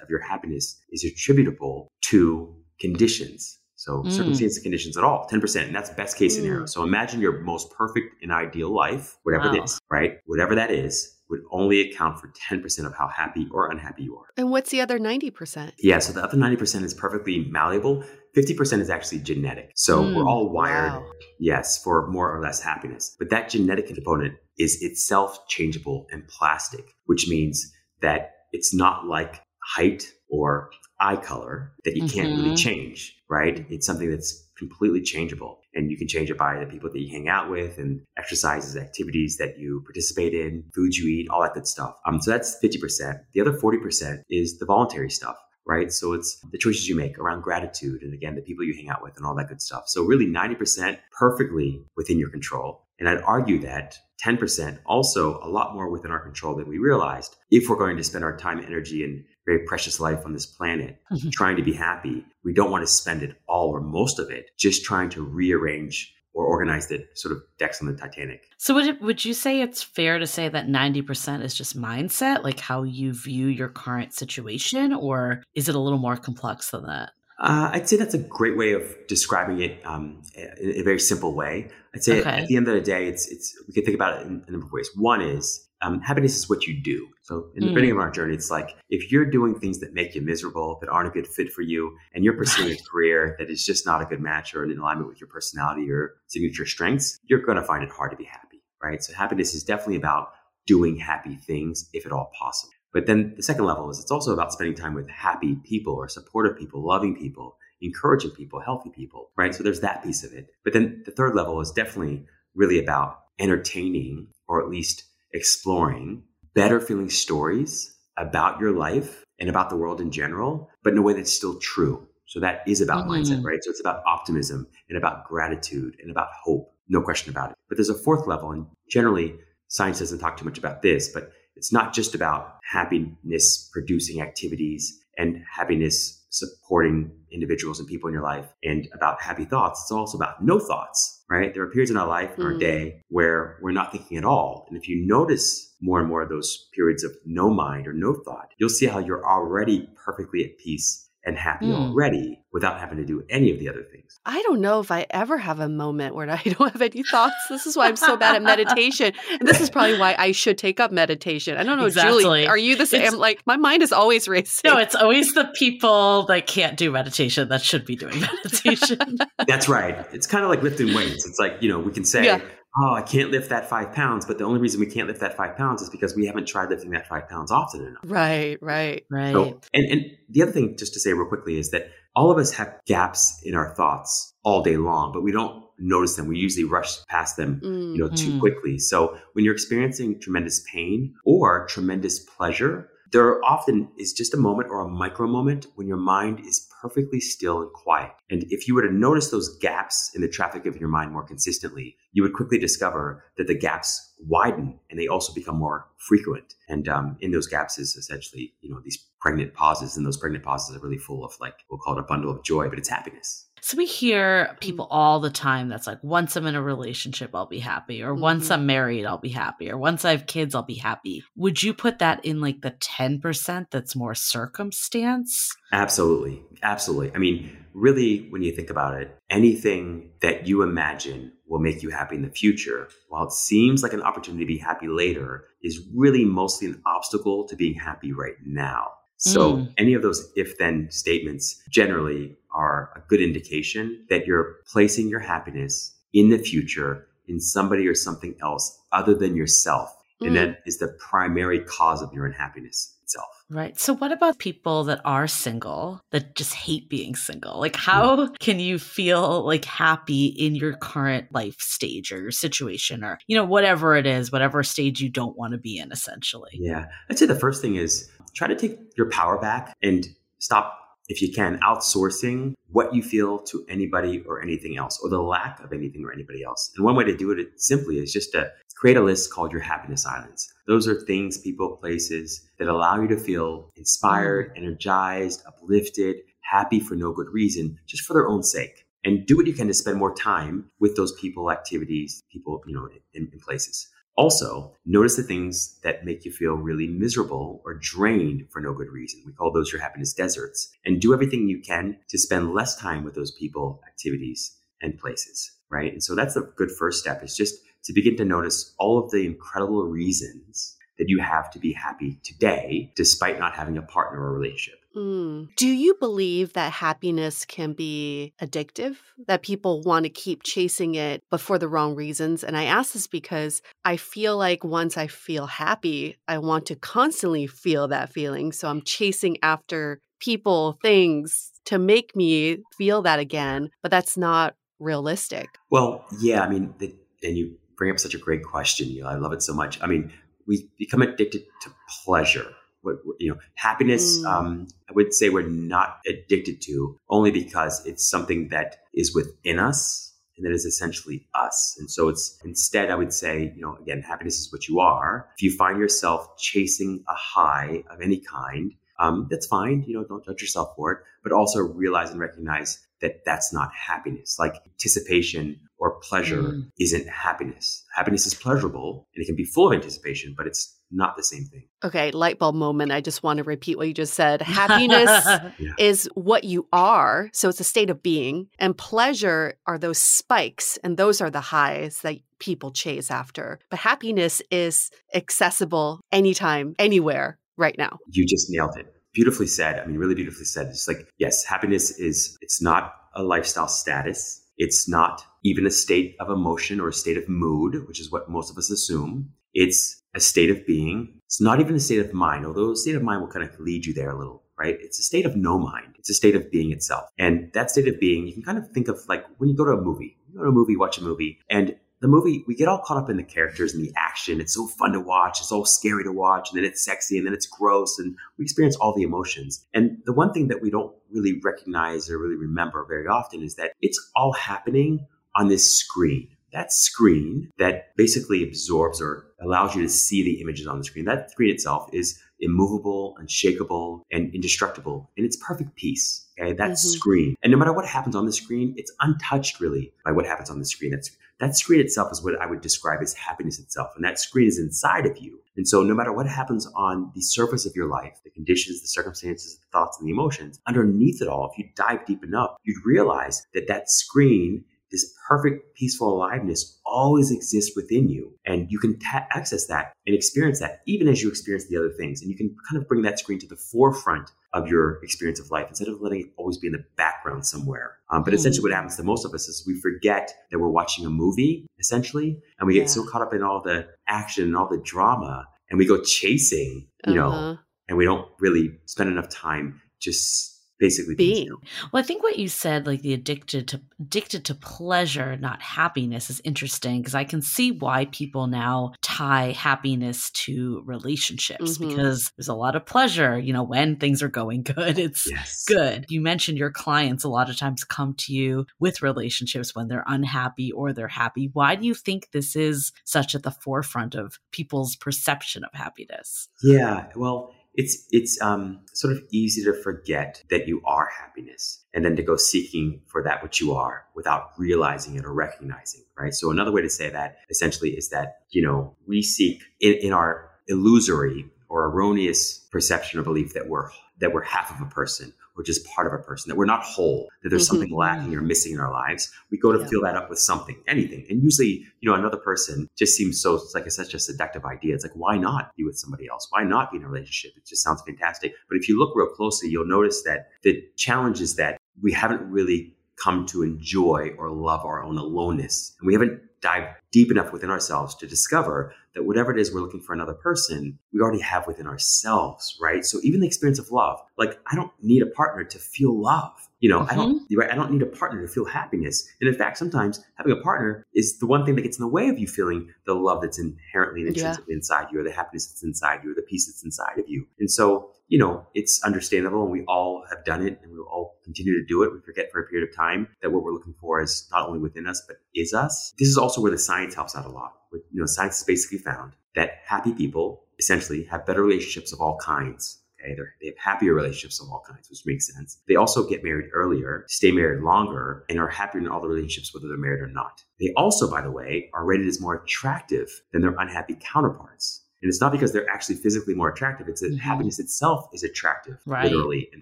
of your happiness is attributable to conditions so mm. circumstances and conditions at all, 10%. And that's best case scenario. Mm. So imagine your most perfect and ideal life, whatever wow. it is, right? Whatever that is, would only account for 10% of how happy or unhappy you are. And what's the other 90%? Yeah, so the other 90% is perfectly malleable. 50% is actually genetic. So mm, we're all wired, wow. yes, for more or less happiness. But that genetic component is itself changeable and plastic, which means that it's not like height or eye color that you can't mm-hmm. really change, right? It's something that's completely changeable. And you can change it by the people that you hang out with and exercises, activities that you participate in, foods you eat, all that good stuff. Um, so that's 50%. The other 40% is the voluntary stuff right? So it's the choices you make around gratitude and again, the people you hang out with and all that good stuff. So really 90% perfectly within your control. And I'd argue that 10% also a lot more within our control than we realized if we're going to spend our time, energy, and very precious life on this planet mm-hmm. trying to be happy. We don't want to spend it all or most of it just trying to rearrange or organize the sort of decks on the Titanic. So would it, would you say it's fair to say that 90% is just mindset, like how you view your current situation, or is it a little more complex than that? Uh, I'd say that's a great way of describing it um, in a very simple way. I'd say okay. at the end of the day, it's it's we can think about it in a number of ways. One is um, happiness is what you do. So in the mm. beginning of our journey, it's like if you're doing things that make you miserable, that aren't a good fit for you, and you're pursuing a career that is just not a good match or in alignment with your personality or signature strengths, you're going to find it hard to be happy, right? So happiness is definitely about doing happy things if at all possible. But then the second level is it's also about spending time with happy people or supportive people, loving people, encouraging people, healthy people, right? So there's that piece of it. But then the third level is definitely really about entertaining or at least exploring better feeling stories about your life and about the world in general, but in a way that's still true. So that is about mm-hmm. mindset, right? So it's about optimism and about gratitude and about hope. No question about it. But there's a fourth level, and generally science doesn't talk too much about this, but it's not just about happiness producing activities and happiness supporting individuals and people in your life and about happy thoughts. It's also about no thoughts, right? There are periods in our life, in mm. our day, where we're not thinking at all. And if you notice more and more of those periods of no mind or no thought, you'll see how you're already perfectly at peace and happy mm. already without having to do any of the other things. I don't know if I ever have a moment where I (laughs) don't have any thoughts. This is why I'm so bad at meditation. And this is probably why I should take up meditation. I don't know, exactly. Julie, are you the same? It's, like my mind is always racing. No, it's always the people that can't do meditation that should be doing (laughs) meditation. That's right. It's kind of like lifting weights. It's like, you know, we can say, yeah oh, I can't lift that five pounds. But the only reason we can't lift that five pounds is because we haven't tried lifting that five pounds often enough. Right, right, right. So, and, and the other thing, just to say real quickly, is that all of us have gaps in our thoughts all day long, but we don't notice them. We usually rush past them, mm-hmm. you know, too mm-hmm. quickly. So when you're experiencing tremendous pain or tremendous pleasure, there often is just a moment or a micro moment when your mind is perfectly still and quiet. And if you were to notice those gaps in the traffic of your mind more consistently, you would quickly discover that the gaps widen and they also become more frequent. And um, in those gaps is essentially, you know, these pregnant pauses. And those pregnant pauses are really full of like, we'll call it a bundle of joy, but it's happiness. So we hear people all the time that's like, once I'm in a relationship, I'll be happy, or once Mhm. I'm married, I'll be happy, or once I have kids, I'll be happy. Would you put that in like the 10% that's more circumstance? Absolutely. Absolutely. I mean, really, when you think about it, anything that you imagine will make you happy in the future, while it seems like an opportunity to be happy later, is really mostly an obstacle to being happy right now. So, Mm. any of those if then statements generally are a good indication that you're placing your happiness in the future in somebody or something else other than yourself. Mm. And that is the primary cause of your unhappiness itself. Right. So, what about people that are single that just hate being single? Like, how can you feel like happy in your current life stage or your situation or, you know, whatever it is, whatever stage you don't want to be in, essentially? Yeah. I'd say the first thing is try to take your power back and stop, if you can, outsourcing what you feel to anybody or anything else, or the lack of anything or anybody else. And one way to do it simply is just to create a list called your happiness islands. Those are things, people, places that allow you to feel inspired, energized, uplifted, happy for no good reason, just for their own sake. And do what you can to spend more time with those people, activities, people, you know, in, in places. Also, notice the things that make you feel really miserable or drained for no good reason. We call those your happiness deserts. And do everything you can to spend less time with those people, activities, and places, right? And so that's the good first step is just to begin to notice all of the incredible reasons that you have to be happy today, despite not having a partner or relationship. Mm. Do you believe that happiness can be addictive? That people want to keep chasing it, but for the wrong reasons? And I ask this because I feel like once I feel happy, I want to constantly feel that feeling. So I'm chasing after people, things to make me feel that again, but that's not realistic. Well, yeah, I mean, the, and you bring up such a great question. You know, I love it so much. I mean, we become addicted to pleasure. What you know, happiness. Mm. Um, I would say we're not addicted to only because it's something that is within us and that is essentially us. And so it's instead, I would say, you know, again, happiness is what you are. If you find yourself chasing a high of any kind, um, that's fine. You know, don't judge yourself for it, but also realize and recognize that that's not happiness. Like anticipation or pleasure Mm. isn't happiness. Happiness is pleasurable and it can be full of anticipation, but it's not the same thing. Okay, light bulb moment. I just want to repeat what you just said. Happiness (laughs) Yeah. is what you are. So it's a state of being. And pleasure are those spikes, and those are the highs that people chase after. But happiness is accessible anytime, anywhere, right now. You just nailed it. Beautifully said. I mean, really beautifully said. It's like, yes, happiness is, it's not a lifestyle status. It's not even a state of emotion or a state of mood, which is what most of us assume. It's a state of being. It's not even a state of mind, although a state of mind will kind of lead you there a little, right? It's a state of no mind. It's a state of being itself. And that state of being, you can kind of think of like when you go to a movie, you go to a movie, watch a movie, and the movie, we get all caught up in the characters and the action. It's so fun to watch. It's so scary to watch. And then it's sexy and then it's gross. And we experience all the emotions. And the one thing that we don't really recognize or really remember very often is that it's all happening on this screen. That screen that basically absorbs or allows you to see the images on the screen. That screen itself is immovable, unshakable, and indestructible in its perfect peace. Okay, that Mhm. screen. And no matter what happens on the screen, it's untouched really by what happens on the screen. That's that screen itself is what I would describe as happiness itself. And that screen is inside of you. And so no matter what happens on the surface of your life, the conditions, the circumstances, the thoughts, and the emotions, underneath it all, if you dive deep enough, you'd realize that that screen this perfect, peaceful aliveness always exists within you. And you can ta- access that and experience that even as you experience the other things. And you can kind of bring that screen to the forefront of your experience of life instead of letting it always be in the background somewhere. Um, but Hmm. essentially, what happens to most of us is we forget that we're watching a movie, essentially, and we get so caught up in all the action and all the drama, and we go chasing, you know, Uh-huh. and we don't really spend enough time just basically Being. Well, I think what you said, like the addicted to addicted to pleasure, not happiness, is interesting because I can see why people now tie happiness to relationships Mhm. because there's a lot of pleasure, you know, when things are going (laughs) good. It's Yes. good. You mentioned your clients a lot of times come to you with relationships when they're unhappy or they're happy. Why do you think this is such at the forefront of people's perception of happiness? Yeah, well, it's it's um, sort of easy to forget that you are happiness and then to go seeking for that which you are without realizing it or recognizing right? So another way to say that essentially is that you know we seek in, in our illusory or erroneous perception or belief that we're that we're half of a person or just part of a person, that we're not whole, that there's mm-hmm. something lacking or missing in our lives. We go to yeah. fill that up with something, anything. And usually, you know, another person just seems so, it's like a, such a seductive idea. It's like, why not be with somebody else? Why not be in a relationship? It just sounds fantastic. But if you look real closely, you'll notice that the challenge is that we haven't really come to enjoy or love our own aloneness. And we haven't dived deep enough within ourselves to discover that whatever it is we're looking for another person, we already have within ourselves, right? So even the experience of love, like I don't need a partner to feel love. You know, mm-hmm. I don't mm-hmm. right, I don't need a partner to feel happiness. And in fact, sometimes having a partner is the one thing that gets in the way of you feeling the love that's inherently and intrinsically yeah. inside you, or the happiness that's inside you, or the peace that's inside of you. And so, you know, it's understandable and we all have done it and we will all continue to do it. We forget for a period of time that what we're looking for is not only within us, but is us. This is also where the science helps out a lot. You know, science has basically found that happy people essentially have better relationships of all kinds. Okay, They're, they have happier relationships of all kinds, which makes sense. They also get married earlier, stay married longer, and are happier in all the relationships, whether they're married or not. They also, by the way, are rated as more attractive than their unhappy counterparts. And it's not because they're actually physically more attractive, it's that mm-hmm. happiness itself is attractive, right. literally and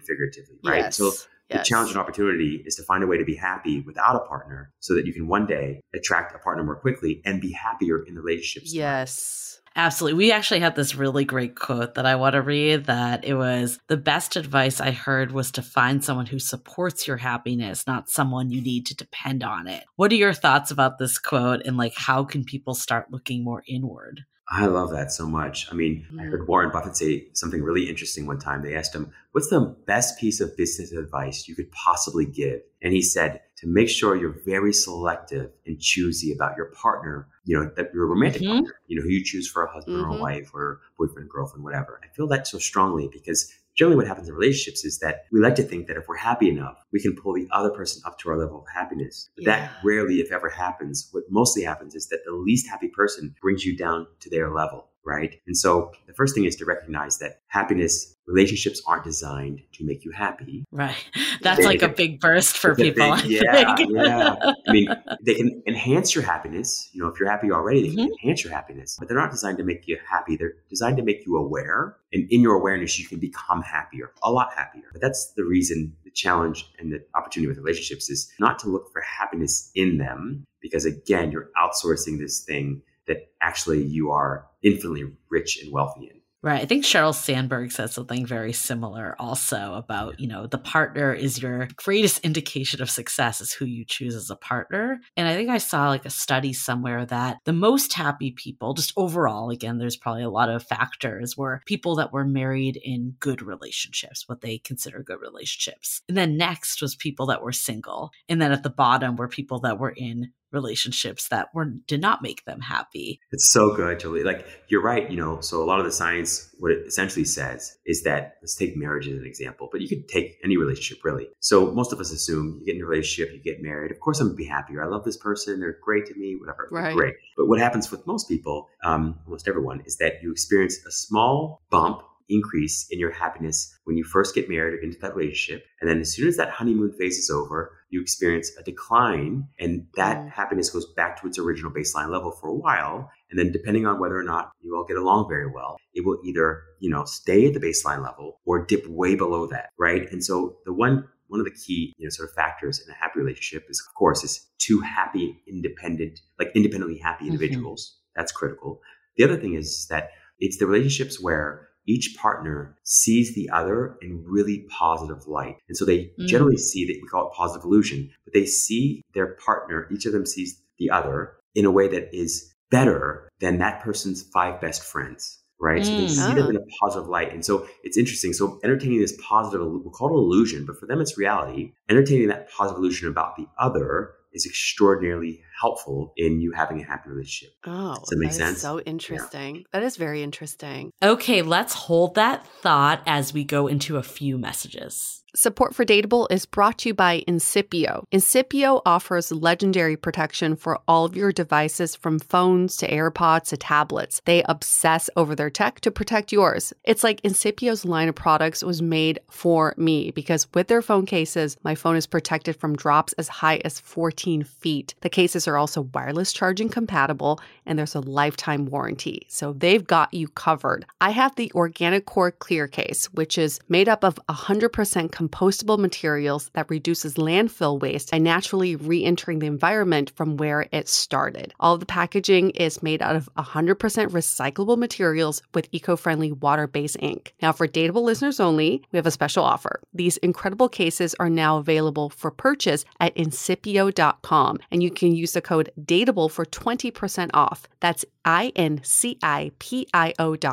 figuratively, right? Yes. So the yes. challenge and opportunity is to find a way to be happy without a partner so that you can one day attract a partner more quickly and be happier in the relationships. Yes. Absolutely. We actually had this really great quote that I want to read that it was the best advice I heard was to find someone who supports your happiness, not someone you need to depend on it. What are your thoughts about this quote and like how can people start looking more inward? I love that so much. I mean, mm. I heard Warren Buffett say something really interesting one time. They asked him, What's the best piece of business advice you could possibly give? And he said, To make sure you're very selective and choosy about your partner, you know, that your romantic mm-hmm. partner, you know, who you choose for a husband mm-hmm. or a mm-hmm. wife or boyfriend, girlfriend, whatever. I feel that so strongly because generally what happens in relationships is that we like to think that if we're happy enough, we can pull the other person up to our level of happiness. But yeah. that rarely, if ever, happens. What mostly happens is that the least happy person brings you down to their level right? And so the first thing is to recognize that happiness relationships aren't designed to make you happy. Right. That's they, like a big burst for people. Big, yeah, yeah. I mean, (laughs) they can enhance your happiness. You know, if you're happy already, they can mm-hmm. enhance your happiness, but they're not designed to make you happy. They're designed to make you aware. And in your awareness, you can become happier, a lot happier. But that's the reason the challenge and the opportunity with relationships is not to look for happiness in them, because again, you're outsourcing this thing that actually you are infinitely rich and wealthy in. Right. I think Sheryl Sandberg said something very similar also about, you know, the partner is your greatest indication of success is who you choose as a partner. And I think I saw like a study somewhere that the most happy people, just overall, again, there's probably a lot of factors, were people that were married in good relationships, what they consider good relationships. And then next was people that were single. And then at the bottom were people that were in relationships that were did not make them happy. It's so good, Julie. Like you're right, you know. So a lot of the science, what it essentially says is that let's take marriage as an example, but you could take any relationship really. So most of us assume you get in a relationship, you get married. Of course, I'm gonna be happier. I love this person. They're great to me. Whatever, right. great. But what happens with most people, um, almost everyone, is that you experience a small bump increase in your happiness when you first get married or into that relationship. And then as soon as that honeymoon phase is over, you experience a decline and that mm. happiness goes back to its original baseline level for a while. And then depending on whether or not you all get along very well, it will either, you know, stay at the baseline level or dip way below that. Right. And so the one one of the key you know sort of factors in a happy relationship is of course is two happy independent like independently happy mm-hmm. individuals mm-hmm. that's critical the other thing is that it's the relationships where each partner sees the other in really positive light. And so they mm. generally see that we call it positive illusion, but they see their partner, each of them sees the other in a way that is better than that person's five best friends. Right. Mm. So they mm. see them in a positive light. And so it's interesting. So entertaining this positive, we'll call it illusion, but for them it's reality. Entertaining that positive illusion about the other is extraordinarily helpful in you having a happy relationship. Oh, Does that make that sense? so interesting. Yeah. That is very interesting. Okay, let's hold that thought as we go into a few messages. Support for Dateable is brought to you by Incipio. Incipio offers legendary protection for all of your devices from phones to AirPods to tablets. They obsess over their tech to protect yours. It's like Incipio's line of products was made for me because with their phone cases, my phone is protected from drops as high as 14 feet. The cases are also wireless charging compatible and there's a lifetime warranty. So they've got you covered. I have the Organicore Clear case, which is made up of 100% compostable materials that reduces landfill waste by naturally re entering the environment from where it started. All the packaging is made out of 100% recyclable materials with eco friendly water based ink. Now, for Dateable listeners only, we have a special offer. These incredible cases are now available for purchase at incipio.com, and you can use the code DATEABLE for 20% off. That's I N C I P I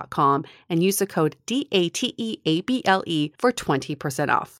com and use the code D A T E A B L E for 20% off.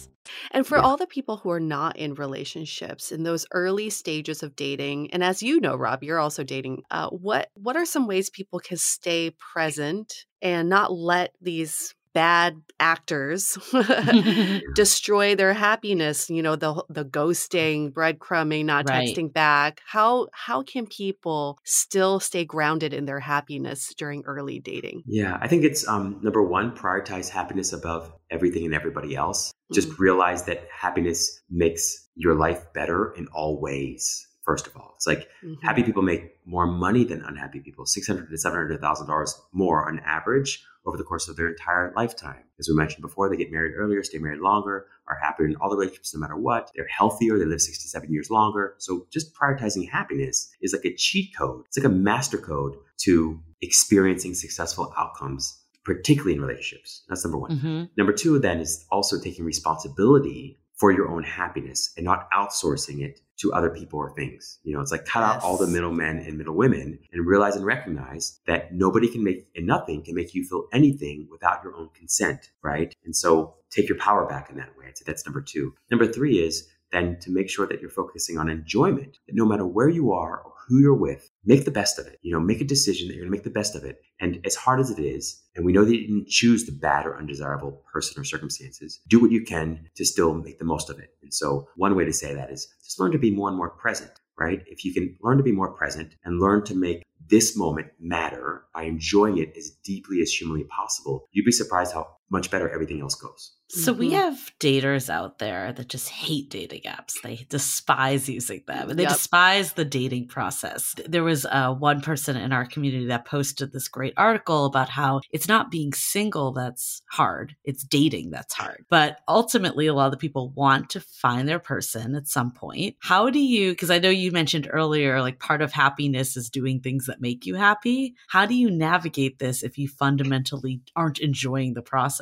And for all the people who are not in relationships in those early stages of dating, and as you know, Rob, you're also dating. Uh, what what are some ways people can stay present and not let these bad actors (laughs) (laughs) destroy their happiness you know the the ghosting breadcrumbing not Right. texting back how how can people still stay grounded in their happiness during early dating Yeah, I think it's um, number one, prioritize happiness above everything and everybody else. Just realize that happiness makes your life better in all ways. First of all, it's like Mhm. happy people make more money than unhappy people, six hundred to seven hundred thousand dollars more on average over the course of their entire lifetime. As we mentioned before, they get married earlier, stay married longer, are happier in all the relationships no matter what. They're healthier, they live sixty seven years longer. So just prioritizing happiness is like a cheat code. It's like a master code to experiencing successful outcomes, particularly in relationships. That's number one. Mhm. Number two, then, is also taking responsibility for your own happiness and not outsourcing it to other people or things. You know, it's like cut out all the Yes. middlemen and middle women and realize and recognize that nobody can make and nothing can make you feel anything without your own consent, right? And so take your power back in that way. I'd say that's number two. Number three is then to make sure that you're focusing on enjoyment, that no matter where you are or who you're with, make the best of it. You know, make a decision that you're gonna make the best of it. And as hard as it is, and we know that you didn't choose the bad or undesirable person or circumstances, do what you can to still make the most of it. And so one way to say that is just learn to be more and more present, right? If you can learn to be more present and learn to make this moment matter by enjoying it as deeply as humanly possible, you'd be surprised how much better everything else goes. So we Mhm. have daters out there that just hate dating apps. They despise using them and they Yep. despise the dating process. There was uh, one person in our community that posted this great article about how it's not being single that's hard, it's dating that's hard. But ultimately, a lot of the people want to find their person at some point. How do you, because I know you mentioned earlier, like part of happiness is doing things that make you happy. How do you navigate this if you fundamentally aren't enjoying the process?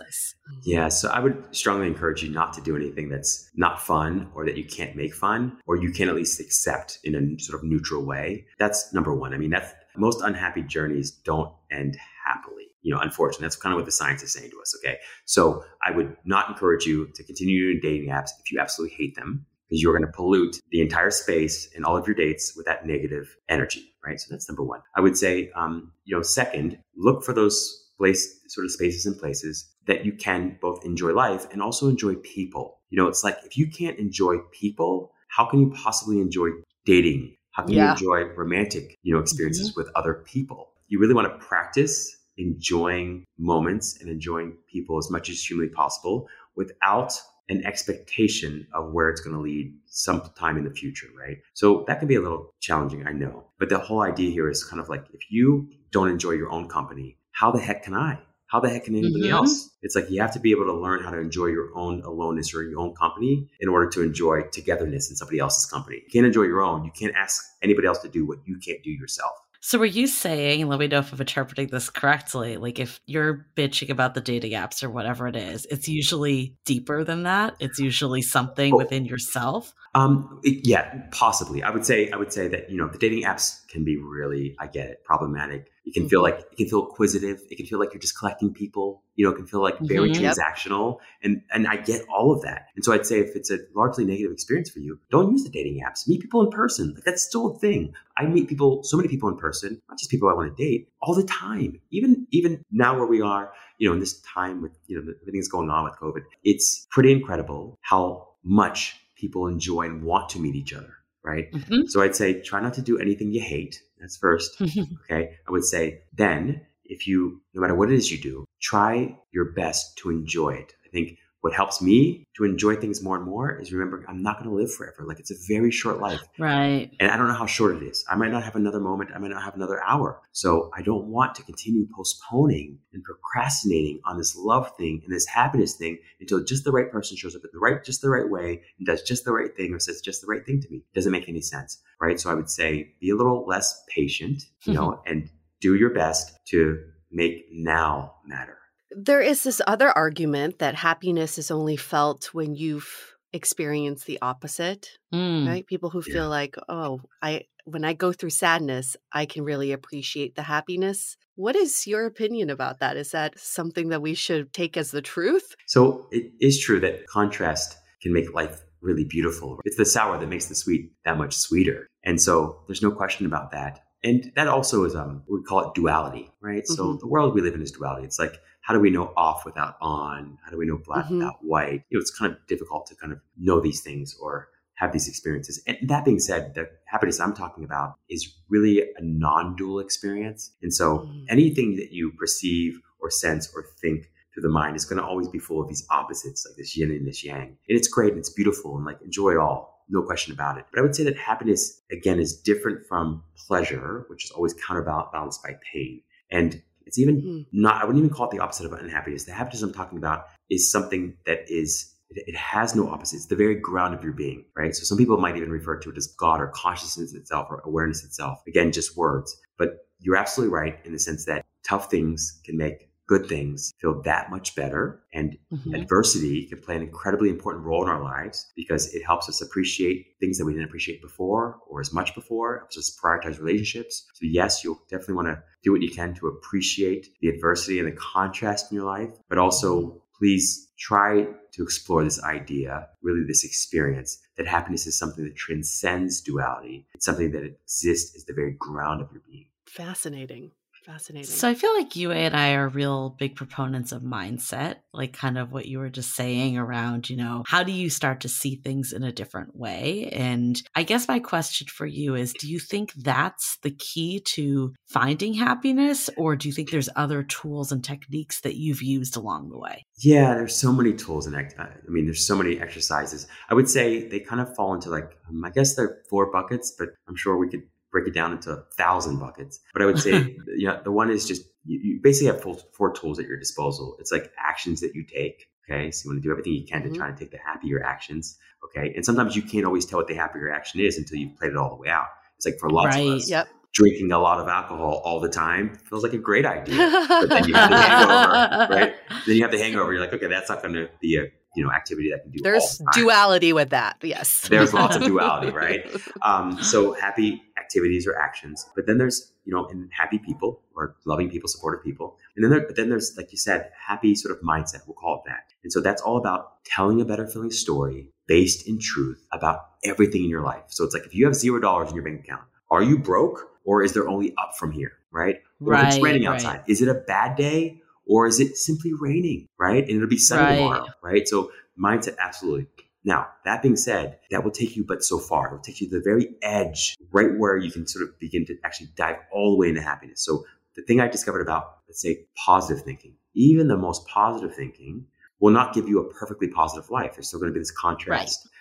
Yeah, so I would strongly encourage you not to do anything that's not fun or that you can't make fun or you can at least accept in a sort of neutral way. That's number one. I mean, that's most unhappy journeys don't end happily. You know, unfortunately, that's kind of what the science is saying to us. Okay. So I would not encourage you to continue using dating apps if you absolutely hate them because you're going to pollute the entire space and all of your dates with that negative energy, right? So that's number one. I would say, um, you know, second, look for those place sort of spaces and places that you can both enjoy life and also enjoy people. You know, it's like if you can't enjoy people, how can you possibly enjoy dating? How can Yeah. you enjoy romantic, you know, experiences mm-hmm. with other people? You really want to practice enjoying moments and enjoying people as much as humanly possible without an expectation of where it's going to lead sometime in the future, right? So that can be a little challenging, I know. But the whole idea here is kind of like if you don't enjoy your own company, how the heck can I? How the heck can anybody Mhm. else? It's like you have to be able to learn how to enjoy your own aloneness or your own company in order to enjoy togetherness in somebody else's company. You can't enjoy your own. You can't ask anybody else to do what you can't do yourself. So were you saying, let me know if I'm interpreting this correctly, like if you're bitching about the dating apps or whatever it is, it's usually deeper than that. It's usually something Oh. within yourself. Um, yeah, possibly. I would say, I would say that you know the dating apps can be really, I get it, problematic. It can feel like it can feel acquisitive. It can feel like you're just collecting people. You know, it can feel like very Mhm. Transactional, and and I get all of that. And so I'd say if it's a largely negative experience for you, don't use the dating apps. Meet people in person. Like that's still a thing. I meet people, so many people in person, not just people I want to date, all the time. Even even now where we are, you know, in this time with you know everything that's going on with COVID, it's pretty incredible how much people enjoy and want to meet each other, right? Mhm. So I'd say try not to do anything you hate. That's first. Okay. I would say then if you, no matter what it is you do, try your best to enjoy it. I think what helps me to enjoy things more and more is remembering I'm not going to live forever. Like it's a very short life. right. And I don't know how short it is. I might not have another moment. I might not have another hour. So I don't want to continue postponing and procrastinating on this love thing and this happiness thing until just the right person shows up in the right, just the right way and does just the right thing or says just the right thing to me. It doesn't make any sense. Right. So I would say be a little less patient, you (laughs) know, and do your best to make now matter. There is this other argument that happiness is only felt when you've experienced the opposite, Mm. right? People who Yeah. feel like, oh, I when I go through sadness, I can really appreciate the happiness. What is your opinion about that? Is that something that we should take as the truth? So it is true that contrast can make life really beautiful. It's the sour that makes the sweet that much sweeter. And so there's no question about that. And that also is um we call it duality, right? So Mhm. the world we live in is duality. It's like how do we know off without on? How do we know black Mhm. without white? You know, it's kind of difficult to kind of know these things or have these experiences. And that being said, the happiness I'm talking about is really a non-dual experience. And so Mm. anything that you perceive or sense or think through the mind is going to always be full of these opposites, like this yin and this yang. And it's great and it's beautiful and like enjoy it all. No question about it. But I would say that happiness, again, is different from pleasure, which is always counterbalanced by pain. And it's even Hmm. not, I wouldn't even call it the opposite of unhappiness. The happiness I'm talking about is something that is, it, it has no opposite. It's the very ground of your being, right? So some people might even refer to it as God or consciousness itself or awareness itself. Again, just words. But you're absolutely right in the sense that tough things can make good things feel that much better. And Mhm. adversity can play an incredibly important role in our lives because it helps us appreciate things that we didn't appreciate before or as much before. It helps us prioritize relationships. So yes, you'll definitely want to do what you can to appreciate the adversity and the contrast in your life, but also please try to explore this idea, really this experience that happiness is something that transcends duality. It's something that exists as the very ground of your being. Fascinating. Fascinating. So I feel like you and I are real big proponents of mindset, like kind of what you were just saying around, you know, how do you start to see things in a different way? And I guess my question for you is do you think that's the key to finding happiness or do you think there's other tools and techniques that you've used along the way? Yeah, there's so many tools and act- I mean, there's so many exercises. I would say they kind of fall into like, um, I guess they're four buckets, but I'm sure we could break it down into a thousand buckets. But I would say, (laughs) you know, the one is just you, you basically have full, four tools at your disposal. It's like actions that you take. Okay, so you want to do everything you can to try to take the happier actions. Okay, and sometimes you can't always tell what the happier action is until you've played it all the way out. It's like for lots Right. of us, Yep. drinking a lot of alcohol all the time feels like a great idea. But then you have the hangover, (laughs) right? Then you have the hangover. You're like, okay, that's not going to be a you know activity that I can do. There's the duality with that. Yes. There's lots of (laughs) duality, right? Um, so happy activities or actions, but then there's you know, and happy people or loving people, supportive people, and then there, but then there's like you said, happy sort of mindset. We'll call it that. And so that's all about telling a better feeling story based in truth about everything in your life. So it's like if you have zero dollars in your bank account, are you broke or is there only up from here, right? Or if it's Right, raining right. outside, is it a bad day or is it simply raining, right? And it'll be sunny Right. tomorrow, right? So mindset, absolutely. Now, that being said, that will take you but so far. It will take you to the very edge, right where you can sort of begin to actually dive all the way into happiness. So the thing I discovered about, let's say, positive thinking, even the most positive thinking will not give you a perfectly positive life. There's still going to be this contrast, right?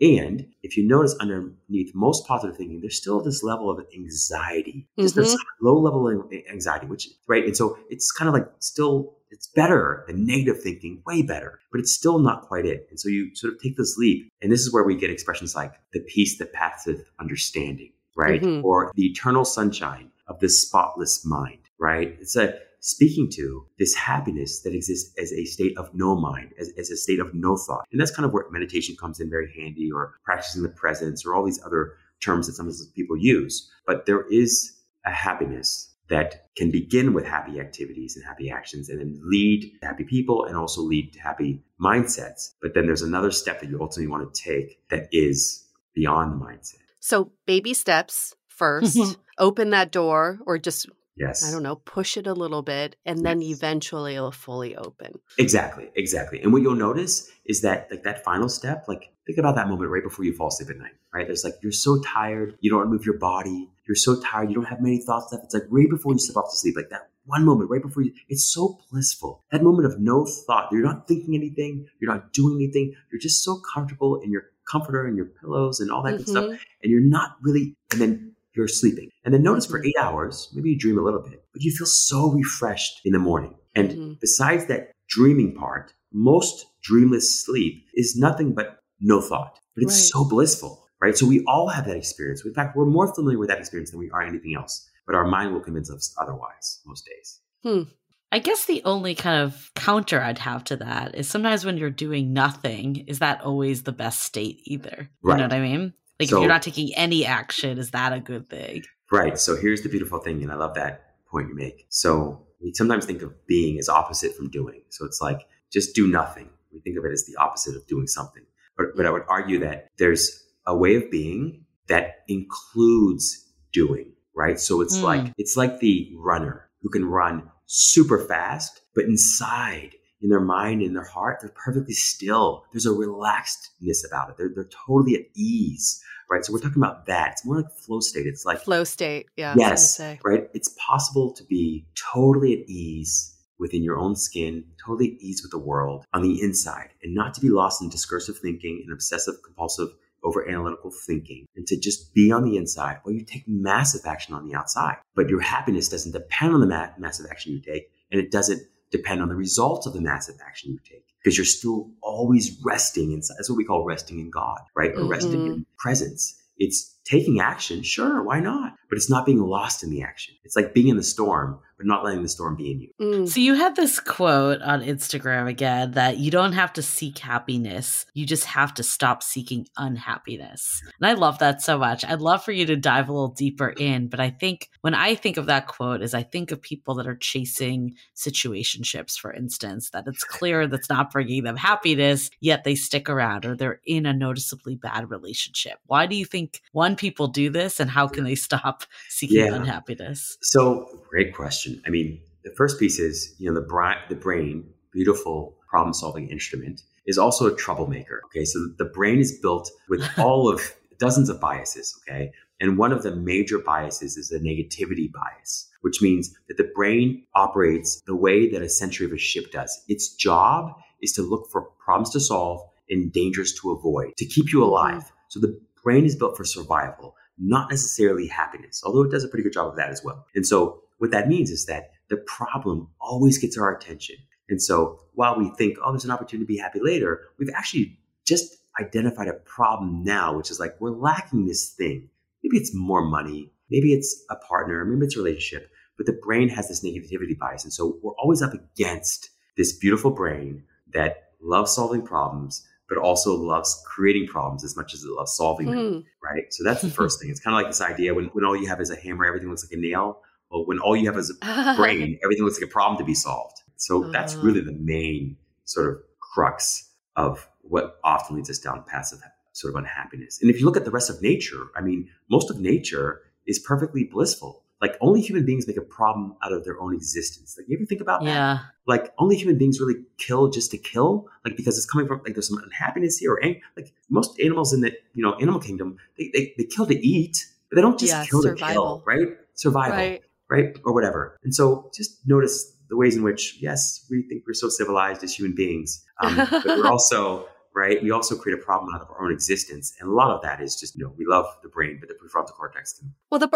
And if you notice underneath most positive thinking, there's still this level of anxiety, just this low level of anxiety, which, right? And so it's kind of like still, it's better than negative thinking, way better, but it's still not quite it. And so you sort of take this leap. And this is where we get expressions like the peace that passeth understanding, right? Mhm. Or the eternal sunshine of the spotless mind, right? It's a speaking to this happiness that exists as a state of no mind, as, as a state of no thought. And that's kind of where meditation comes in very handy, or practicing the presence, or all these other terms that sometimes people use. But there is a happiness that can begin with happy activities and happy actions and then lead to happy people and also lead to happy mindsets. But then there's another step that you ultimately want to take that is beyond the mindset. So baby steps first. Mm-hmm. open that door or just Yes. I don't know, push it a little bit and then Yes. eventually it'll fully open. Exactly, exactly. And what you'll notice is that like that final step, like think about that moment right before you fall asleep at night, right? There's like you're so tired, you don't want to move your body, you're so tired, you don't have many thoughts left. It's like right before you slip off to sleep, like that one moment right before you it's so blissful. That moment of no thought. You're not thinking anything, you're not doing anything, you're just so comfortable in your comforter and your pillows and all that good stuff. Mhm. And you're not really and then you're sleeping. And then notice for eight hours, maybe you dream a little bit, but you feel so refreshed in the morning. And Mhm. besides that dreaming part, most dreamless sleep is nothing but no thought, but it's Right. so blissful, right? So we all have that experience. In fact, we're more familiar with that experience than we are anything else, but our mind will convince us otherwise most days. Hmm. I guess the only kind of counter I'd have to that is sometimes when you're doing nothing, is that always the best state either? You know what I mean? Like So- if you're not taking any action, is that a good thing? Right. So here's the beautiful thing, and I love that point you make. So we sometimes think of being as opposite from doing. So it's like just do nothing. We think of it as the opposite of doing something. But but I would argue that there's a way of being that includes doing. right? So it's Mm. like it's like the runner who can run super fast, but inside in their mind in their heart, they're perfectly still. There's a relaxedness about it. They're, they're totally at ease, right? So we're talking about that. It's more like flow state. It's like Flow state. Yeah. I was gonna yes, right? It's possible to be totally at ease within your own skin, totally at ease with the world on the inside, and not to be lost in discursive thinking and obsessive compulsive over analytical thinking, and to just be on the inside while you take massive action on the outside. But your happiness doesn't depend on the ma- massive action you take, and it doesn't depend on the results of the massive action you take because you're still always resting inside. That's what we call resting in God, right? Or resting Mhm. in presence. It's taking action, sure, why not? But it's not being lost in the action. It's like being in the storm, but not letting the storm be in you. Mm. So you had this quote on Instagram again that you don't have to seek happiness. You just have to stop seeking unhappiness. And I love that so much. I'd love for you to dive a little deeper in, but I think when I think of that quote is I think of people that are chasing situationships, for instance, that it's clear that's not bringing them happiness, yet they stick around or they're in a noticeably bad relationship. Why do you think one people do this and how can they stop (laughs) seeking Yeah. unhappiness? So, great question. I mean, the first piece is, you know, the, bri- the brain, beautiful problem solving instrument, is also a troublemaker. Okay. So the brain is built with (laughs) all of dozens of biases. Okay. And one of the major biases is the negativity bias, which means that the brain operates the way that a century of a ship does. Its job is to look for problems to solve and dangers to avoid, to keep you mm-hmm. alive. So the brain is built for survival, not necessarily happiness, although it does a pretty good job of that as well. And so what that means is that the problem always gets our attention. And so while we think, oh, there's an opportunity to be happy later, we've actually just identified a problem now, which is like we're lacking this thing. Maybe it's more money, maybe it's a partner, maybe it's a relationship, but the brain has this negativity bias. And so we're always up against this beautiful brain that loves solving problems, but also loves creating problems as much as it loves solving them Mm. right? So that's the first thing. It's kind of like this idea when, when all you have is a hammer, everything looks like a nail. Well, when all you have is a brain, (laughs) everything looks like a problem to be solved. So that's Ah. really the main sort of crux of what often leads us down paths of sort of unhappiness. And if you look at the rest of nature, I mean, most of nature is perfectly blissful. Like only human beings make a problem out of their own existence. Like you ever think about that? Yeah. like only human beings really kill just to kill like because it's coming from like there's some unhappiness here or ang- like most animals in the you know animal kingdom they, they, they kill to eat but they don't just Yeah, kill to kill right survival Right. right or whatever and so just notice the ways in which yes we think we're so civilized as human beings um, (laughs) but we're also right we also create a problem out of our own existence and a lot of that is just you know we love the brain but the prefrontal cortex can Well, the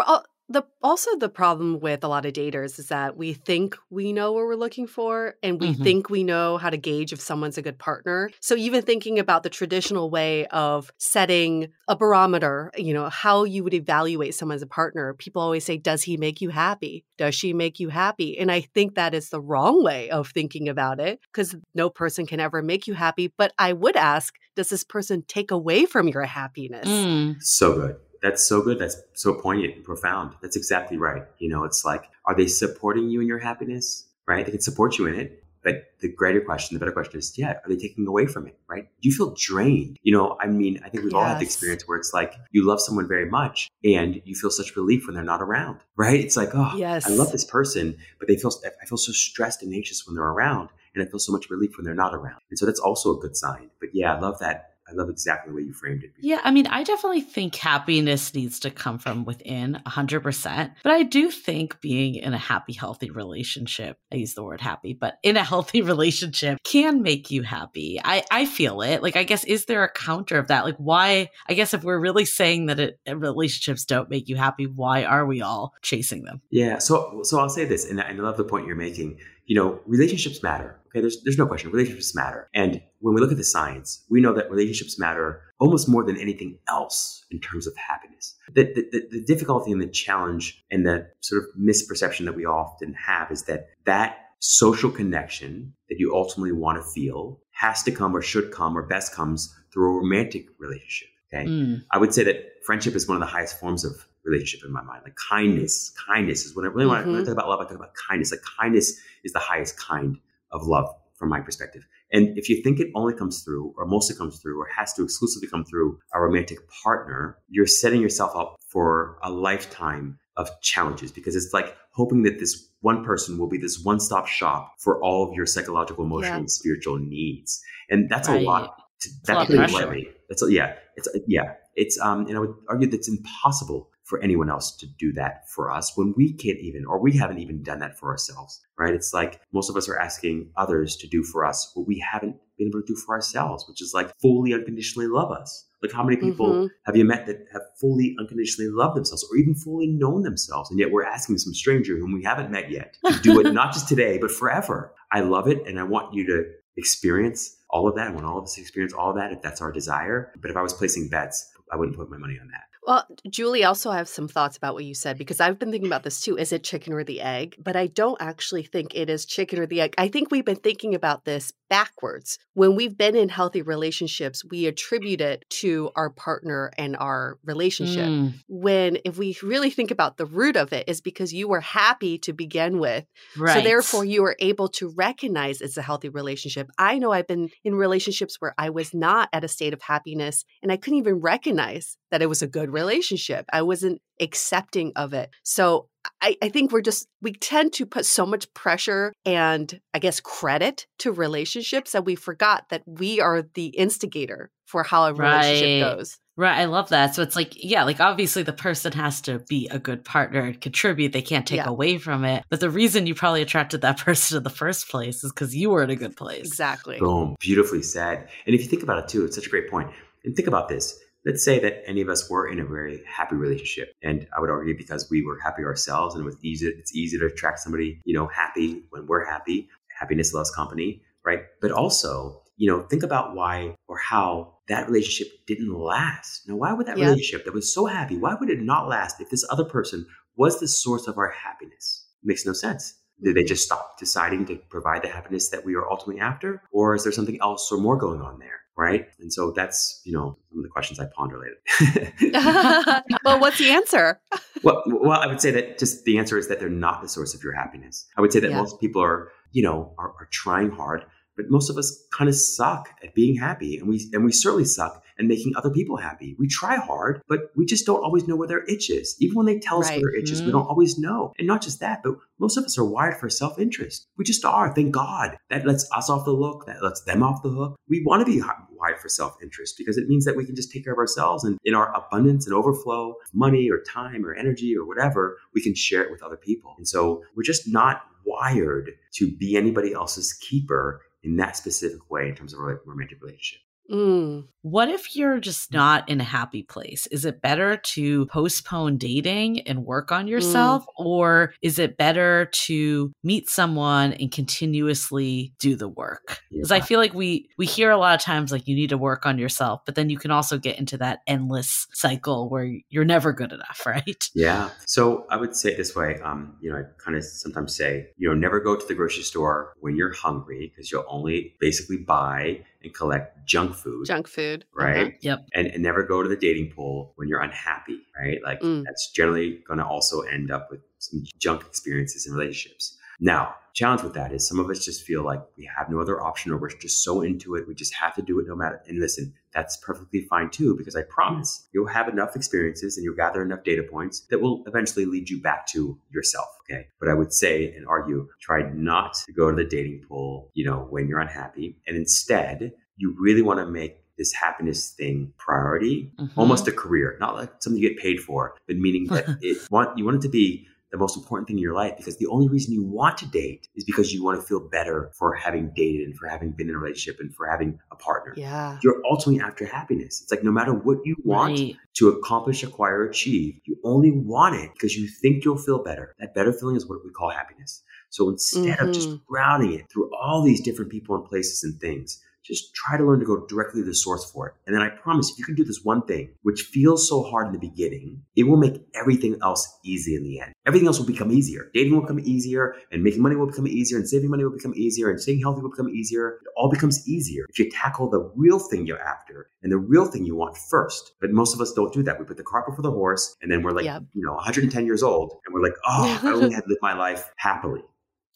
the also the problem with a lot of daters is that we think we know what we're looking for, and we Mhm. think we know how to gauge if someone's a good partner. So even thinking about the traditional way of setting a barometer, you know, how you would evaluate someone as a partner, people always say, "Does he make you happy? Does she make you happy?" And I think that is the wrong way of thinking about it because no person can ever make you happy. But I would ask, does this person take away from your happiness? Mm. So good. That's so good. That's so poignant and profound. That's exactly right. You know, it's like, are they supporting you in your happiness? Right? They can support you in it. But the greater question, the better question is, yeah, are they taking away from it? Right? Do you feel drained? You know, I mean, I think we've all had the experience where it's like you love someone very much and you feel such relief when they're not around. Right? It's like, oh, Yes. I love this person, but they feel I feel so stressed and anxious when they're around, and I feel so much relief when they're not around. And so that's also a good sign. But yeah, I love that. I love exactly the way you framed it. Yeah, I mean, I definitely think happiness needs to come from within 100%. But I do think being in a happy, healthy relationship, I use the word happy, but in a healthy (laughs) relationship can make you happy. I, I feel it. Like, I guess, is there a counter of that? Like, why? I guess if we're really saying that it, relationships don't make you happy, why are we all chasing them? Yeah. So so I'll say this, and I and I love the point you're making. You know, relationships matter. Okay, there's there's no question. Relationships matter. And when we look at the science, we know that relationships matter almost more than anything else in terms of happiness. The, the, the, difficulty and the challenge and the sort of misperception that we often have is that that social connection that you ultimately want to feel has to come or should come or best comes through a romantic relationship. Okay. Mm. I would say that friendship is one of the highest forms of relationship in my mind. Like kindness, kindness is what I really want. When I talk about love, I talk about kindness. Like kindness is the highest kind of love from my perspective. And if you think it only comes through, or mostly comes through, or has to exclusively come through a romantic partner, you're setting yourself up for a lifetime of challenges because it's like hoping that this one person will be this one stop shop for all of your psychological, emotional, Yeah. and spiritual needs. And that's Right. a lot. To, a lot that of put it pressure. lightly. It's yeah. It's yeah. It's um. And I would argue that it's impossible for anyone else to do that for us when we can't even, or we haven't even done that for ourselves. Right? It's like most of us are asking others to do for us what we haven't been able to do for ourselves, which is like fully unconditionally love us. Like how many people Mhm. have you met that have fully unconditionally loved themselves or even fully known themselves? And yet we're asking some stranger whom we haven't met yet to do it (laughs) not just today, but forever. I love it. And I want you to experience all of that. I want all of us to experience all of that if that's our desire. But if I was placing bets, I wouldn't put my money on that. Well, Julie, also I have some thoughts about what you said because I've been thinking about this too. Is it chicken or the egg? But I don't actually think it is chicken or the egg. I think we've been thinking about this backwards. When we've been in healthy relationships, we attribute it to our partner and our relationship. Mm, When if we really think about the root of it is because you were happy to begin with. right. So therefore you are able to recognize it's a healthy relationship. I know I've been in relationships where I was not at a state of happiness and I couldn't even recognize that it was a good relationship. I wasn't accepting of it. So I, I think we're just we tend to put so much pressure and I guess credit to relationships that we forgot that we are the instigator for how a relationship Right. goes. Right, I love that. So it's like, yeah, like obviously the person has to be a good partner and contribute. They can't take Yeah. away from it. But the reason you probably attracted that (laughs) person in the first place is because you were in a good place. Exactly. Boom. Beautifully said. And if you think about it too, it's such a great point. And think about this. Let's say that any of us were in a very happy relationship. And I would argue because we were happy ourselves and it was easy, it's easy to attract somebody, you know, happy when we're happy. Happiness loves company, right? But also, you know, think about why or how that relationship didn't last. Now, why would that Yeah. relationship that was so happy, why would it not last if this other person was the source of our happiness? it makes no sense. Did they just stop deciding to provide the happiness that we are ultimately after? Or is there something else or more going on there? Right. And so that's, you know, some of the questions I ponder later. (laughs) (laughs) well, what's the answer? well, well, I would say that just the answer is that they're not the source of your happiness. I would say that Yeah. most people are, you know, are, are trying hard, but most of us kind of suck at being happy, and we and we certainly suck at making other people happy. We try hard, but we just don't always know where their itch is. Even when they tell us Right. where their itch is, we Mhm. don't always know. And not just that, but most of us are wired for self interest. We just are. Thank God. That lets us off the hook. That lets them off the hook. We want to be wired for self interest because it means that we can just take care of ourselves and in our abundance and overflow money or time or energy or whatever, we can share it with other people. And so we're just not wired to be anybody else's keeper in that specific way in terms of a romantic relationship. Mm. What if you're just not in a happy place? Is it better to postpone dating and work on yourself? Or is it better to meet someone and continuously do the work? Because I feel like we we hear a lot of times like you need to work on yourself, but then you can also get into that endless cycle where you're never good enough, (laughs) right? Yeah. So I would say it this way. Um, you know, I kind of sometimes say, you know, never go to the grocery store when you're hungry because you'll only basically buy and collect junk food. Junk food. Right. Yep. And, and never go to the dating pool when you're unhappy, right? Like Mm. that's generally going to also end up with some junk experiences in relationships. Now, challenge with that is some of us just feel like we have no other option or we're just so into it. We just have to do it no matter. And listen, that's perfectly fine too, because I promise you'll have enough experiences and you'll gather enough data points that will eventually lead you back to yourself. Okay. But I would say and argue, try not to go to the dating pool, you know, when you're unhappy. And instead, you really want to make this happiness thing priority, Mhm. almost a career, not like something you get paid for, but meaning that (laughs) it want you want it to be the most important thing in your life because the only reason you want to date is because you want to feel better for having dated and for having been in a relationship and for having a partner. Yeah. You're ultimately after happiness. It's like no matter what you want Right. to accomplish, acquire, achieve, you only want it because you think you'll feel better. That better feeling is what we call happiness. So instead of just Mhm. routing it through all these different people and places and things, just try to learn to go directly to the source for it. And then I promise if you can do this one thing, which feels so hard in the beginning, it will make everything else easy in the end. Everything else will become easier. Dating will become easier, and making money will become easier, and saving money will become easier, and staying healthy will become easier. It all becomes easier if you tackle the real thing you're after and the real thing you want first. But most of us don't do that. We put the cart before the horse, and then we're like, Yep. you know, 110 years old, and we're like, oh, I only (laughs) had to live my life happily.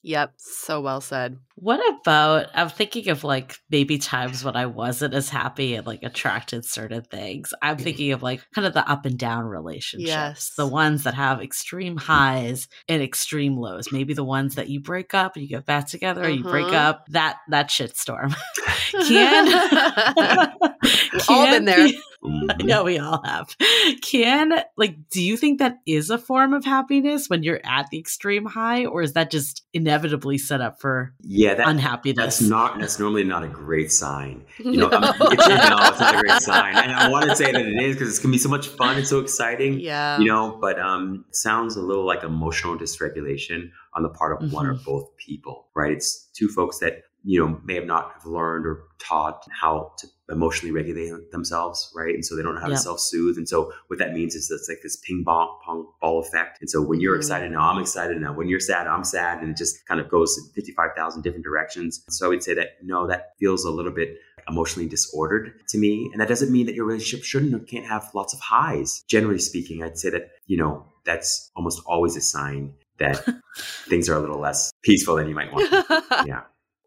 Yep, so well said. What about I'm thinking of like maybe times when I wasn't as happy and like attracted certain things. I'm thinking of like kind of the up and down relationships. Yes. The ones that have extreme highs and extreme lows. Maybe the ones that you break up and you get back together or you break Uh-huh. up. That that shit storm. (laughs) Can (laughs) (laughs) We've all been there. Mhm. yeah, we all have. Can like do you think that is a form of happiness when you're at the extreme high, or is that just inevitably set up for Yeah, that, unhappiness? that's not that's normally not a great sign. You know, (laughs) um, it's, no, it's not a great sign. And I want to say that it is because it's gonna be so much fun and so exciting. yeah. You know, but um, sounds a little like emotional dysregulation on the part of one or both people, right? It's two folks that you know may have not have learned or taught how to emotionally regulate themselves, right? And so they don't know how Yep. to self-soothe. And so what that means is it's like this ping pong pong ball effect. And so when you're Mhm. excited, now I'm excited. Now when you're sad, I'm sad, and it just kind of goes in 55,000 different directions. So I would say that no, that feels a little bit emotionally disordered to me. And that doesn't mean that your relationship shouldn't or can't have lots of highs. Generally speaking, I'd say that, you know, that's almost always a sign that (laughs) things are a little less peaceful than you might want. (laughs) Yeah.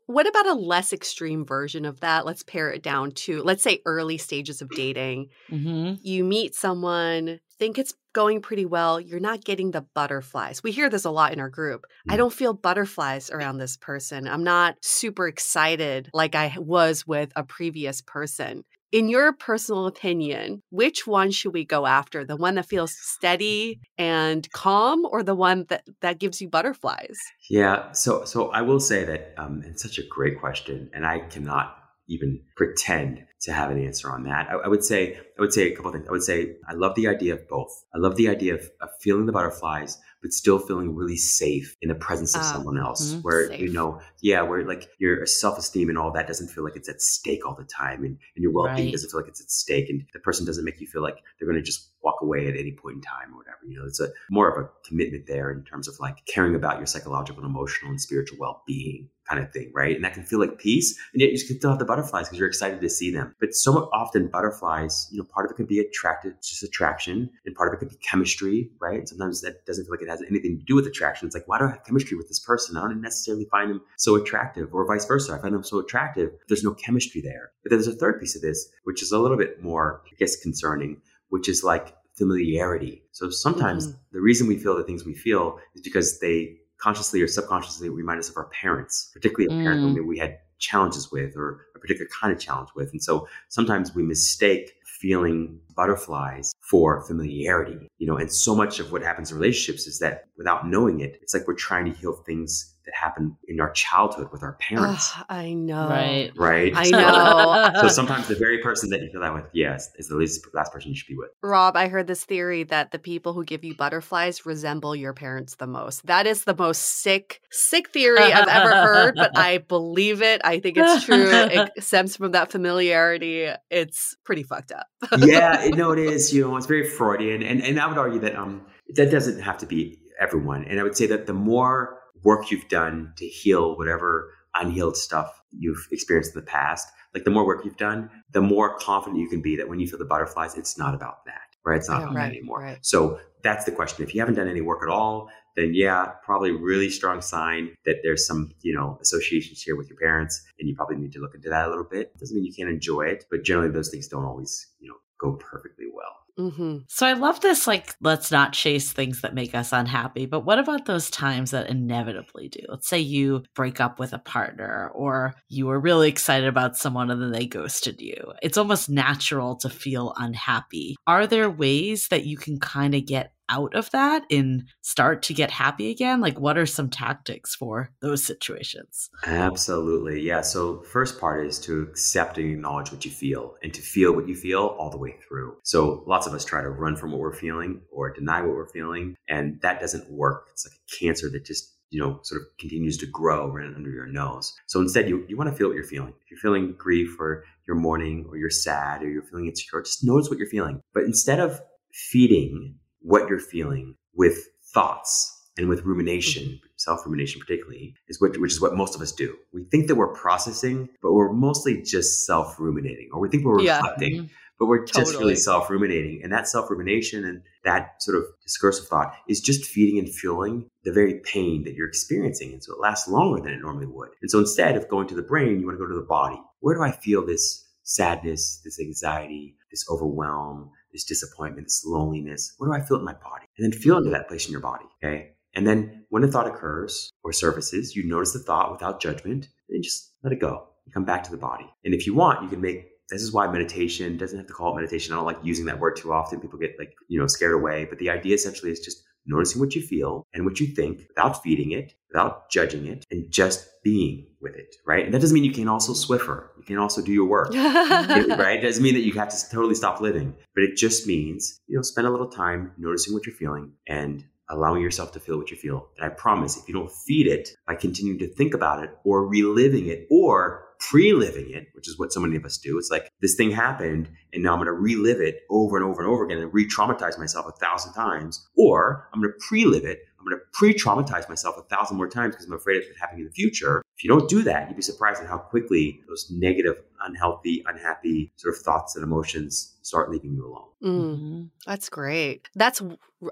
What about a less extreme version of that? Let's pare it down to, let's say, early stages of (clears throat) dating. hmm You meet someone, think it's going pretty well, you're not getting the butterflies. We hear this a lot in our group. I Mm. don't feel butterflies around this person. I'm not super excited like I was with a previous person. In your personal opinion, which one should we go after? The one that feels steady and calm or the one that that gives you butterflies? Yeah. So, so I will say that um, it's such a great question, and I cannot even pretend to have an answer on that. I, I would say, I would say a couple of things. I would say I love the idea of both. I love the idea of, of feeling the butterflies, but still feeling really safe in the presence of Ah, someone else, mhm, where you know, yeah, where like your self esteem and all that doesn't feel like it's at stake all the time, and, and your well being Right. doesn't feel like it's at stake, and the person doesn't make you feel like they're going to just walk away at any point in time or whatever. You know, it's a more of a commitment there in terms of like caring about your psychological and emotional and spiritual well being kind of thing, right? And that can feel like peace, and yet you can still have the butterflies because you're excited to see them. But so often butterflies, you know, part of it could be attracted, just attraction, and part of it could be chemistry, right? And sometimes that doesn't feel like it has anything to do with attraction. It's like, why do I have chemistry with this person? I don't necessarily find them so attractive, or vice versa. I find them so attractive. There's no chemistry there. But then there's a third piece of this, which is a little bit more, I guess, concerning, which is like familiarity. So sometimes Mhm. the reason we feel the things we feel is because they consciously or subconsciously remind us of our parents, particularly a parent Mm. who maybe we had challenges with or a particular kind of challenge with. And so sometimes we mistake feeling butterflies for familiarity, you know, and so much of what happens in relationships is that without knowing it, it's like we're trying to heal things that happened in our childhood with our parents, Ugh, I know. Right. right? I know. (laughs) So sometimes the very person that you feel that with, yes, is the least last person you should be with. Rob, I heard this theory that the people who give you butterflies resemble your parents the most. That is the most sick, sick theory I've ever heard, but (laughs) I believe it. I think it's true. It (laughs) stems from that familiarity. It's pretty fucked up. yeah, it- no, it is. You know, it's very Freudian, and and I would argue that um that doesn't have to be everyone. And I would say that the more work you've done to heal whatever unhealed stuff you've experienced in the past, like the more work you've done, the more confident you can be that when you feel the butterflies, it's not about that, right? It's not Yeah, about right, that anymore. right. So that's the question. If you haven't done any work at all, then yeah, probably really strong sign that there's some, you know, associations here with your parents, and you probably need to look into that a little bit. Doesn't mean you can't enjoy it, but generally those things don't always, you know, go perfectly well. Hmm So I love this, like, let's not chase things that make us unhappy. But what about those times that inevitably do? Let's say you break up with a partner or you were really excited about someone and then they ghosted you. It's almost natural to feel unhappy. Are there ways that you can kind of get out of that and start to get happy again? Like, what are some tactics for those situations? Absolutely. Yeah. So first part is to accept and acknowledge what you feel and to feel what you feel all the way through. So lots of us try to run from what we're feeling or deny what we're feeling. And that doesn't work. It's like a cancer that just you know, sort of continues to grow right under your nose. So instead, you, you want to feel what you're feeling. If you're feeling grief or you're mourning or you're sad or you're feeling insecure, just notice what you're feeling. But instead of feeding what you're feeling with thoughts and with rumination, self rumination particularly, is what, which is what most of us do. We think that we're processing, but we're mostly just self ruminating, or we think we're reflecting, Mhm. but we're just really self ruminating. And that self rumination and that sort of discursive thought is just feeding and fueling the very pain that you're experiencing. And so it lasts longer than it normally would. And so instead of going to the brain, you want to go to the body. Where do I feel this sadness, this anxiety, this overwhelm, this disappointment, this loneliness? What do I feel in my body? And then feel into that place in your body. Okay. And then when a thought occurs or surfaces, you notice the thought without judgment and just let it go. You come back to the body. And if you want, you can make this is why meditation doesn't have to call it meditation. I don't like using that word too often. People get like, you know, scared away. But the idea essentially is just noticing what you feel and what you think without feeding it, without judging it, and just being with it, right? And that doesn't mean you can also Swiffer. You can also do your work, (laughs) right? It doesn't mean that you have to totally stop living, but it just means, you know, spend a little time noticing what you're feeling and allowing yourself to feel what you feel. And I promise if you don't feed it by continuing to think about it or reliving it or pre-living it, which is what so many of us do. It's like this thing happened and now I'm going to relive it over and over and over again and re-traumatize myself a thousand times. Or I'm going to pre-live it. I'm going to pre-traumatize myself a thousand more times because I'm afraid of it happening in the future. If you don't do that, you'd be surprised at how quickly those negative, unhealthy, unhappy sort of thoughts and emotions start leaving you alone. Mm, Mm-hmm. that's great. That's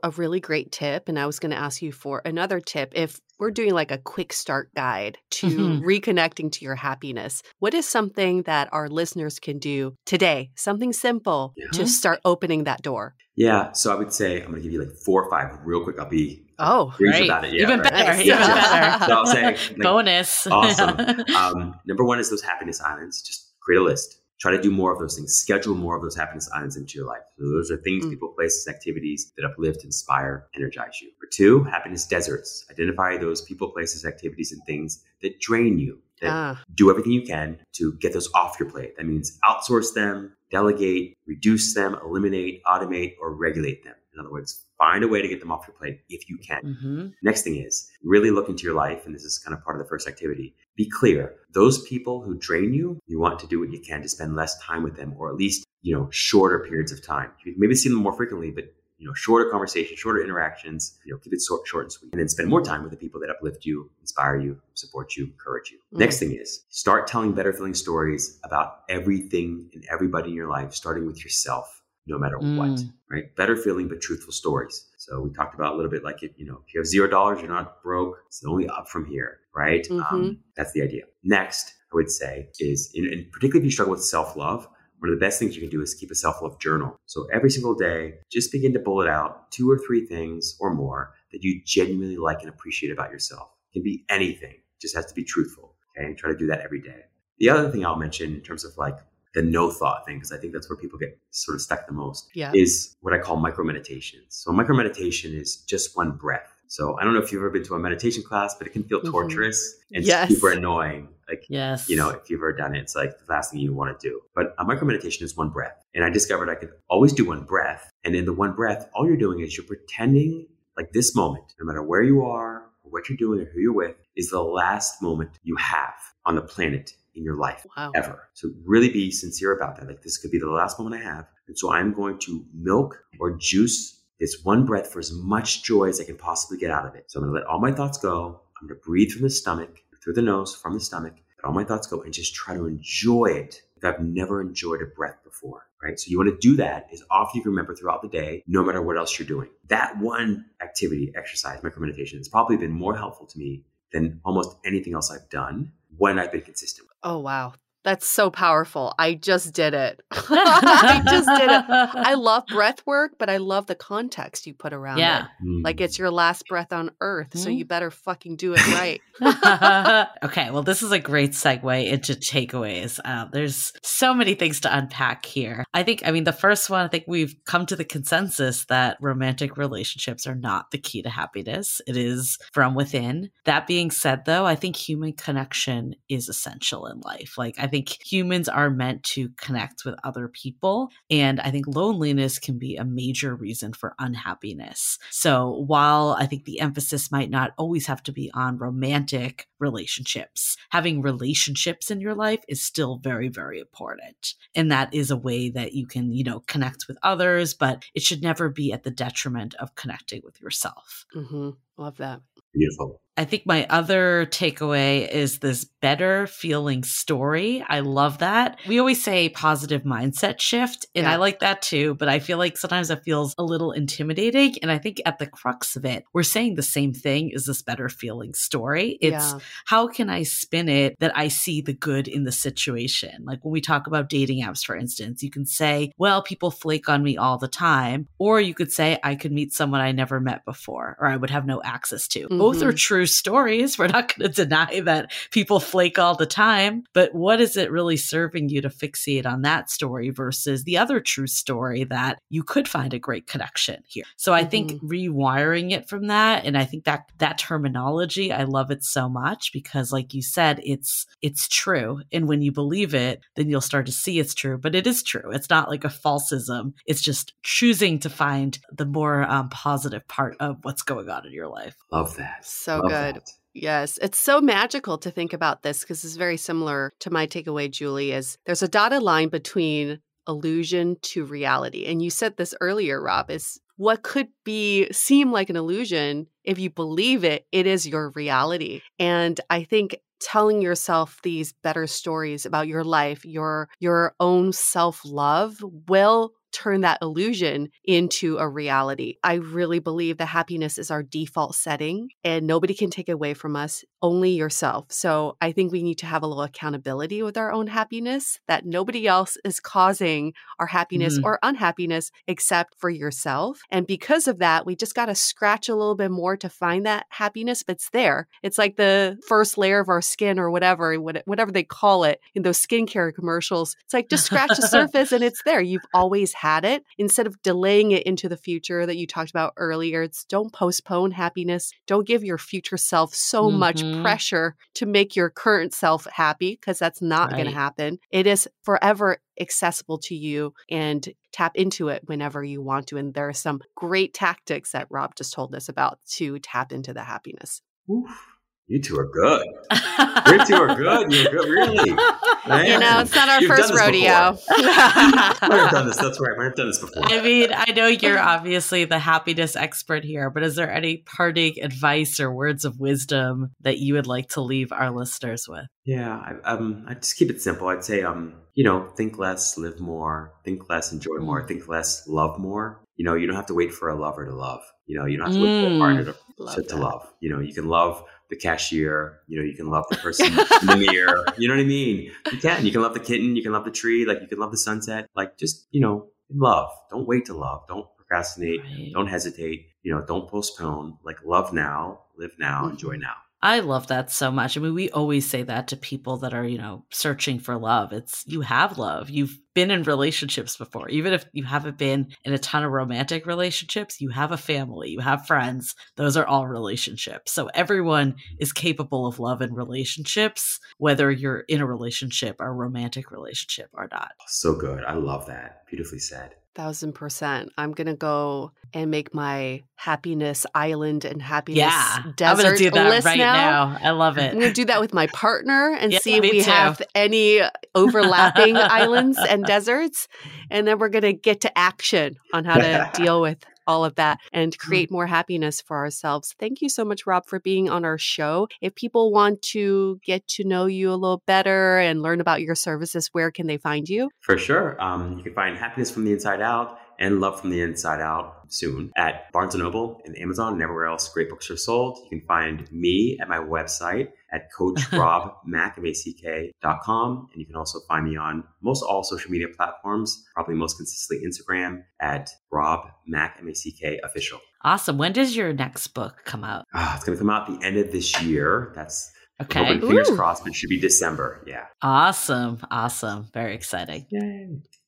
a really great tip. And I was going to ask you for another tip. If we're doing like a quick start guide to Mhm. reconnecting to your happiness, what is something that our listeners can do today? Something simple Yeah. to start opening that door. Yeah. So I would say I'm going to give you like four or five real quick. I'll be Oh, Great. about it. Yeah, even right. better. Nice. Even better. So I'll say, like, (laughs) bonus. Awesome. (laughs) Um, number one is those happiness islands. Just create a list. Try to do more of those things. Schedule more of those happiness islands into your life. So those are things, Mm. people, places, activities that uplift, inspire, energize you. Number two, happiness deserts. Identify those people, places, activities, and things that drain you. That ah, do everything you can to get those off your plate. That means outsource them, delegate, reduce them, eliminate, automate, or regulate them. In other words, find a way to get them off your plate if you can. hmm Next thing is really look into your life, and this is kind of part of the first activity. Be clear. Those people who drain you, you want to do what you can to spend less time with them, or at least, you know, shorter periods of time. You maybe see them more frequently, but you know, shorter conversations, shorter interactions, you know, keep it short, short and sweet. And then spend more time with the people that uplift you, inspire you, support you, encourage you. Mm. Next thing is start telling better feeling stories about everything and everybody in your life, starting with yourself, no matter what Mm. right? Better feeling, but truthful stories. So we talked about a little bit like, if, you know, if you have zero dollars, you're not broke. It's only up from here, right? Um, Mhm. that's the idea. Next, I would say is, and and particularly if you struggle with self-love, one of the best things you can do is keep a self-love journal. So every single day, just begin to bullet out two or three things or more that you genuinely like and appreciate about yourself. It can be anything, just has to be truthful. Okay. And try to do that every day. The other thing I'll mention in terms of like the no thought thing, because I think that's where people get sort of stuck the most yeah. is what I call micro meditation. So micro meditation is just one breath. So I don't know if you've ever been to a meditation class, but it can feel Mhm. torturous and Yes. super annoying. Like Yes. you know, if you've ever done it, it's like the last thing you want to do. But a micro meditation is one breath. And I discovered I could always do one breath. And in the one breath, all you're doing is you're pretending like this moment, no matter where you are what you're doing or who you're with, is the last moment you have on the planet in your life Wow. ever. So really be sincere about that. Like this could be the last moment I have. And so I'm going to milk or juice this one breath for as much joy as I can possibly get out of it. So I'm going to let all my thoughts go. I'm going to breathe from the stomach, through the nose, from the stomach, let all my thoughts go and just try to enjoy it. If I've never enjoyed a breath before, right? So you want to do that as often you can remember throughout the day, no matter what else you're doing. That one activity, exercise, micro meditation, has probably been more helpful to me than almost anything else I've done when I've been consistent. Oh, wow. That's so powerful. I just did it. (laughs) I just did it. (laughs) I love breath work, but I love the context you put around Yeah. it. it. Like it's your last breath on earth, so Mhm. you better fucking do it right. (laughs) okay, well, this is a great segue into takeaways. Uh, there's so many things to unpack here. I think, I mean, the first one, I think we've come to the consensus that romantic relationships are not the key to happiness. It is from within. That being said, though, I think human connection is essential in life. Like, I think humans are meant to connect with other people. And I think loneliness can be a major reason for unhappiness. So while I think the emphasis might not always have to be on romantic relationships, having relationships in your life is still very, very important. And that is a way that you can, you know, connect with others, but it should never be at the detriment of connecting with yourself. Mm-hmm. Love that. Beautiful. I think my other takeaway is this better feeling story. I love that. We always say positive mindset shift, and Yeah. I like that too, but I feel like sometimes it feels a little intimidating. And I think at the crux of it, we're saying the same thing is this better feeling story. It's Yeah. how can I spin it that I see the good in the situation? Like when we talk about dating apps, for instance, you can say, well, people flake on me all the time. Or you could say, I could meet someone I never met before or I would have no access to. Both are Mhm. true stories. We're not going to deny that people flake all the time. But what is it really serving you to fixate on that story versus the other true story that you could find a great connection here? So I think rewiring it from that, and I think that that terminology, I love it so much because, like you said, it's it's true, and when you believe it, then you'll start to see it's true. But it is true. It's not like a falsism. It's just choosing to find the more um, positive part of what's going on in your life. Love that. So Love good. that. Yes, it's so magical to think about this because it's very similar to my takeaway, Julie. Is there's a dotted line between illusion to reality, and you said this earlier, Rob. Is what could be seem like an illusion if you believe it, it is your reality. And I think telling yourself these better stories about your life, your your own self-love will turn that illusion into a reality. I really believe that happiness is our default setting and nobody can take it away from us, only yourself. So I think we need to have a little accountability with our own happiness that nobody else is causing our happiness Mhm. or unhappiness except for yourself. And because of that, we just got to scratch a little bit more to find that happiness, but it's there. It's like the first layer of our skin or whatever, whatever they call it in those skincare commercials. It's like just scratch the (laughs) surface and it's there. You've always had it. Instead of delaying it into the future that you talked about earlier, it's don't postpone happiness. Don't give your future self so much Mhm. pressure to make your current self happy because that's not going to happen. It is forever accessible to you and tap into it whenever you want to. And there are some great tactics that Rob just told us about to tap into the happiness. Oof. You two are good. You two are good. You're good. Really? (laughs) Man. You know, it's not our You've first rodeo. (laughs) before. I might have done this. That's right. I might have done this before. I mean, I know you're obviously the happiness expert here, but is there any parting advice or words of wisdom that you would like to leave our listeners with? Yeah, I, um, I just keep it simple. I'd say, um, you know, think less, live more. Think less, enjoy Mm. more. Think less, love more. You know, you don't have to wait for a lover to love. You know, you don't have to wait for a Mm. partner to, Love to, to love. You know, you can love the cashier. You know, you can love the (laughs) person in the mirror. You know what I mean? You can. You can love the kitten. You can love the tree. Like you can love the sunset. Like just you know, love. Don't wait to love. Don't procrastinate. Right. Don't hesitate. You know, don't postpone. Like love now, live now, enjoy mm-hmm. now. I love that so much. I mean, we always say that to people that are, you know, searching for love. It's you have love. You've been in relationships before. Even if you haven't been in a ton of romantic relationships, you have a family, you have friends. Those are all relationships. So everyone is capable of love and relationships, whether you're in a relationship or a romantic relationship or not. So good. I love that. Beautifully said. Thousand percent. I'm gonna go and make my happiness island and happiness Yeah. I'm desert going to do that right now. I love I'm it. gonna do that with my partner (laughs) and Yeah, see if we too. have any overlapping islands (laughs) and deserts, and then we're gonna get to action on how to (laughs) deal with all of that and create more happiness for ourselves. Thank you so much, Rob, for being on our show. If people want to get to know you a little better and learn about your services, where can they find you? For sure. Um, you can find Happiness from the Inside Out and Love from the Inside Out soon at Barnes & Noble and Amazon and everywhere else great books are sold. You can find me at my website at coachrobmack.com. And you can also find me on most all social media platforms, probably most consistently Instagram at Rob Mack, M-A-C-K official. Awesome. When does your next book come out? Ah, it's going to come out the end of this year. That's Okay. fingers crossed, but it should be December. Yeah. Awesome. Awesome. Very exciting.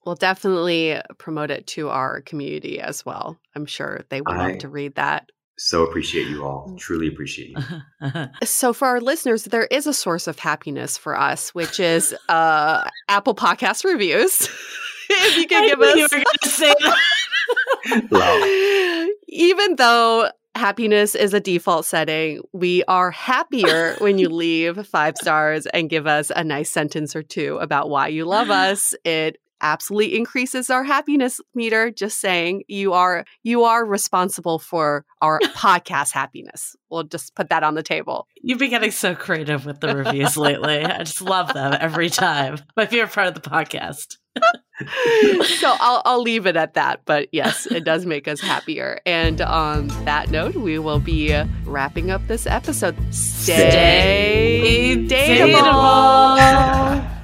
We'll definitely promote it to our community as well. I'm sure they would love to read that. So appreciate you all. Truly appreciate you. (laughs) So, for our listeners, there is a source of happiness for us, which is uh, Apple Podcast reviews. (laughs) if you (laughs) can I give you us, were going to say that. Even though happiness is a default setting, we are happier when you leave five stars and give us a nice sentence or two about why you love us. It absolutely increases our happiness meter. Just saying, you are you are responsible for our (laughs) podcast happiness. We'll just put that on the table. You've been getting so creative with the reviews lately. I just love them every time. My favorite part of the podcast. (laughs) so I'll, I'll leave it at that. But yes, it does make us happier. And on that note, we will be wrapping up this episode. Stay, Stay dateable. dateable. (laughs)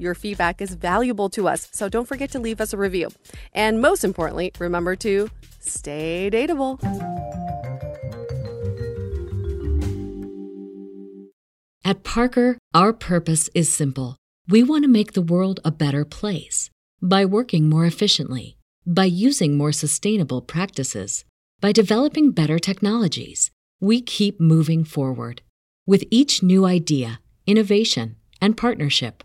Your feedback is valuable to us, so don't forget to leave us a review. And most importantly, remember to stay dateable. At Parker, our purpose is simple. We want to make the world a better place by working more efficiently, by using more sustainable practices, by developing better technologies. We keep moving forward. With each new idea, innovation, and partnership,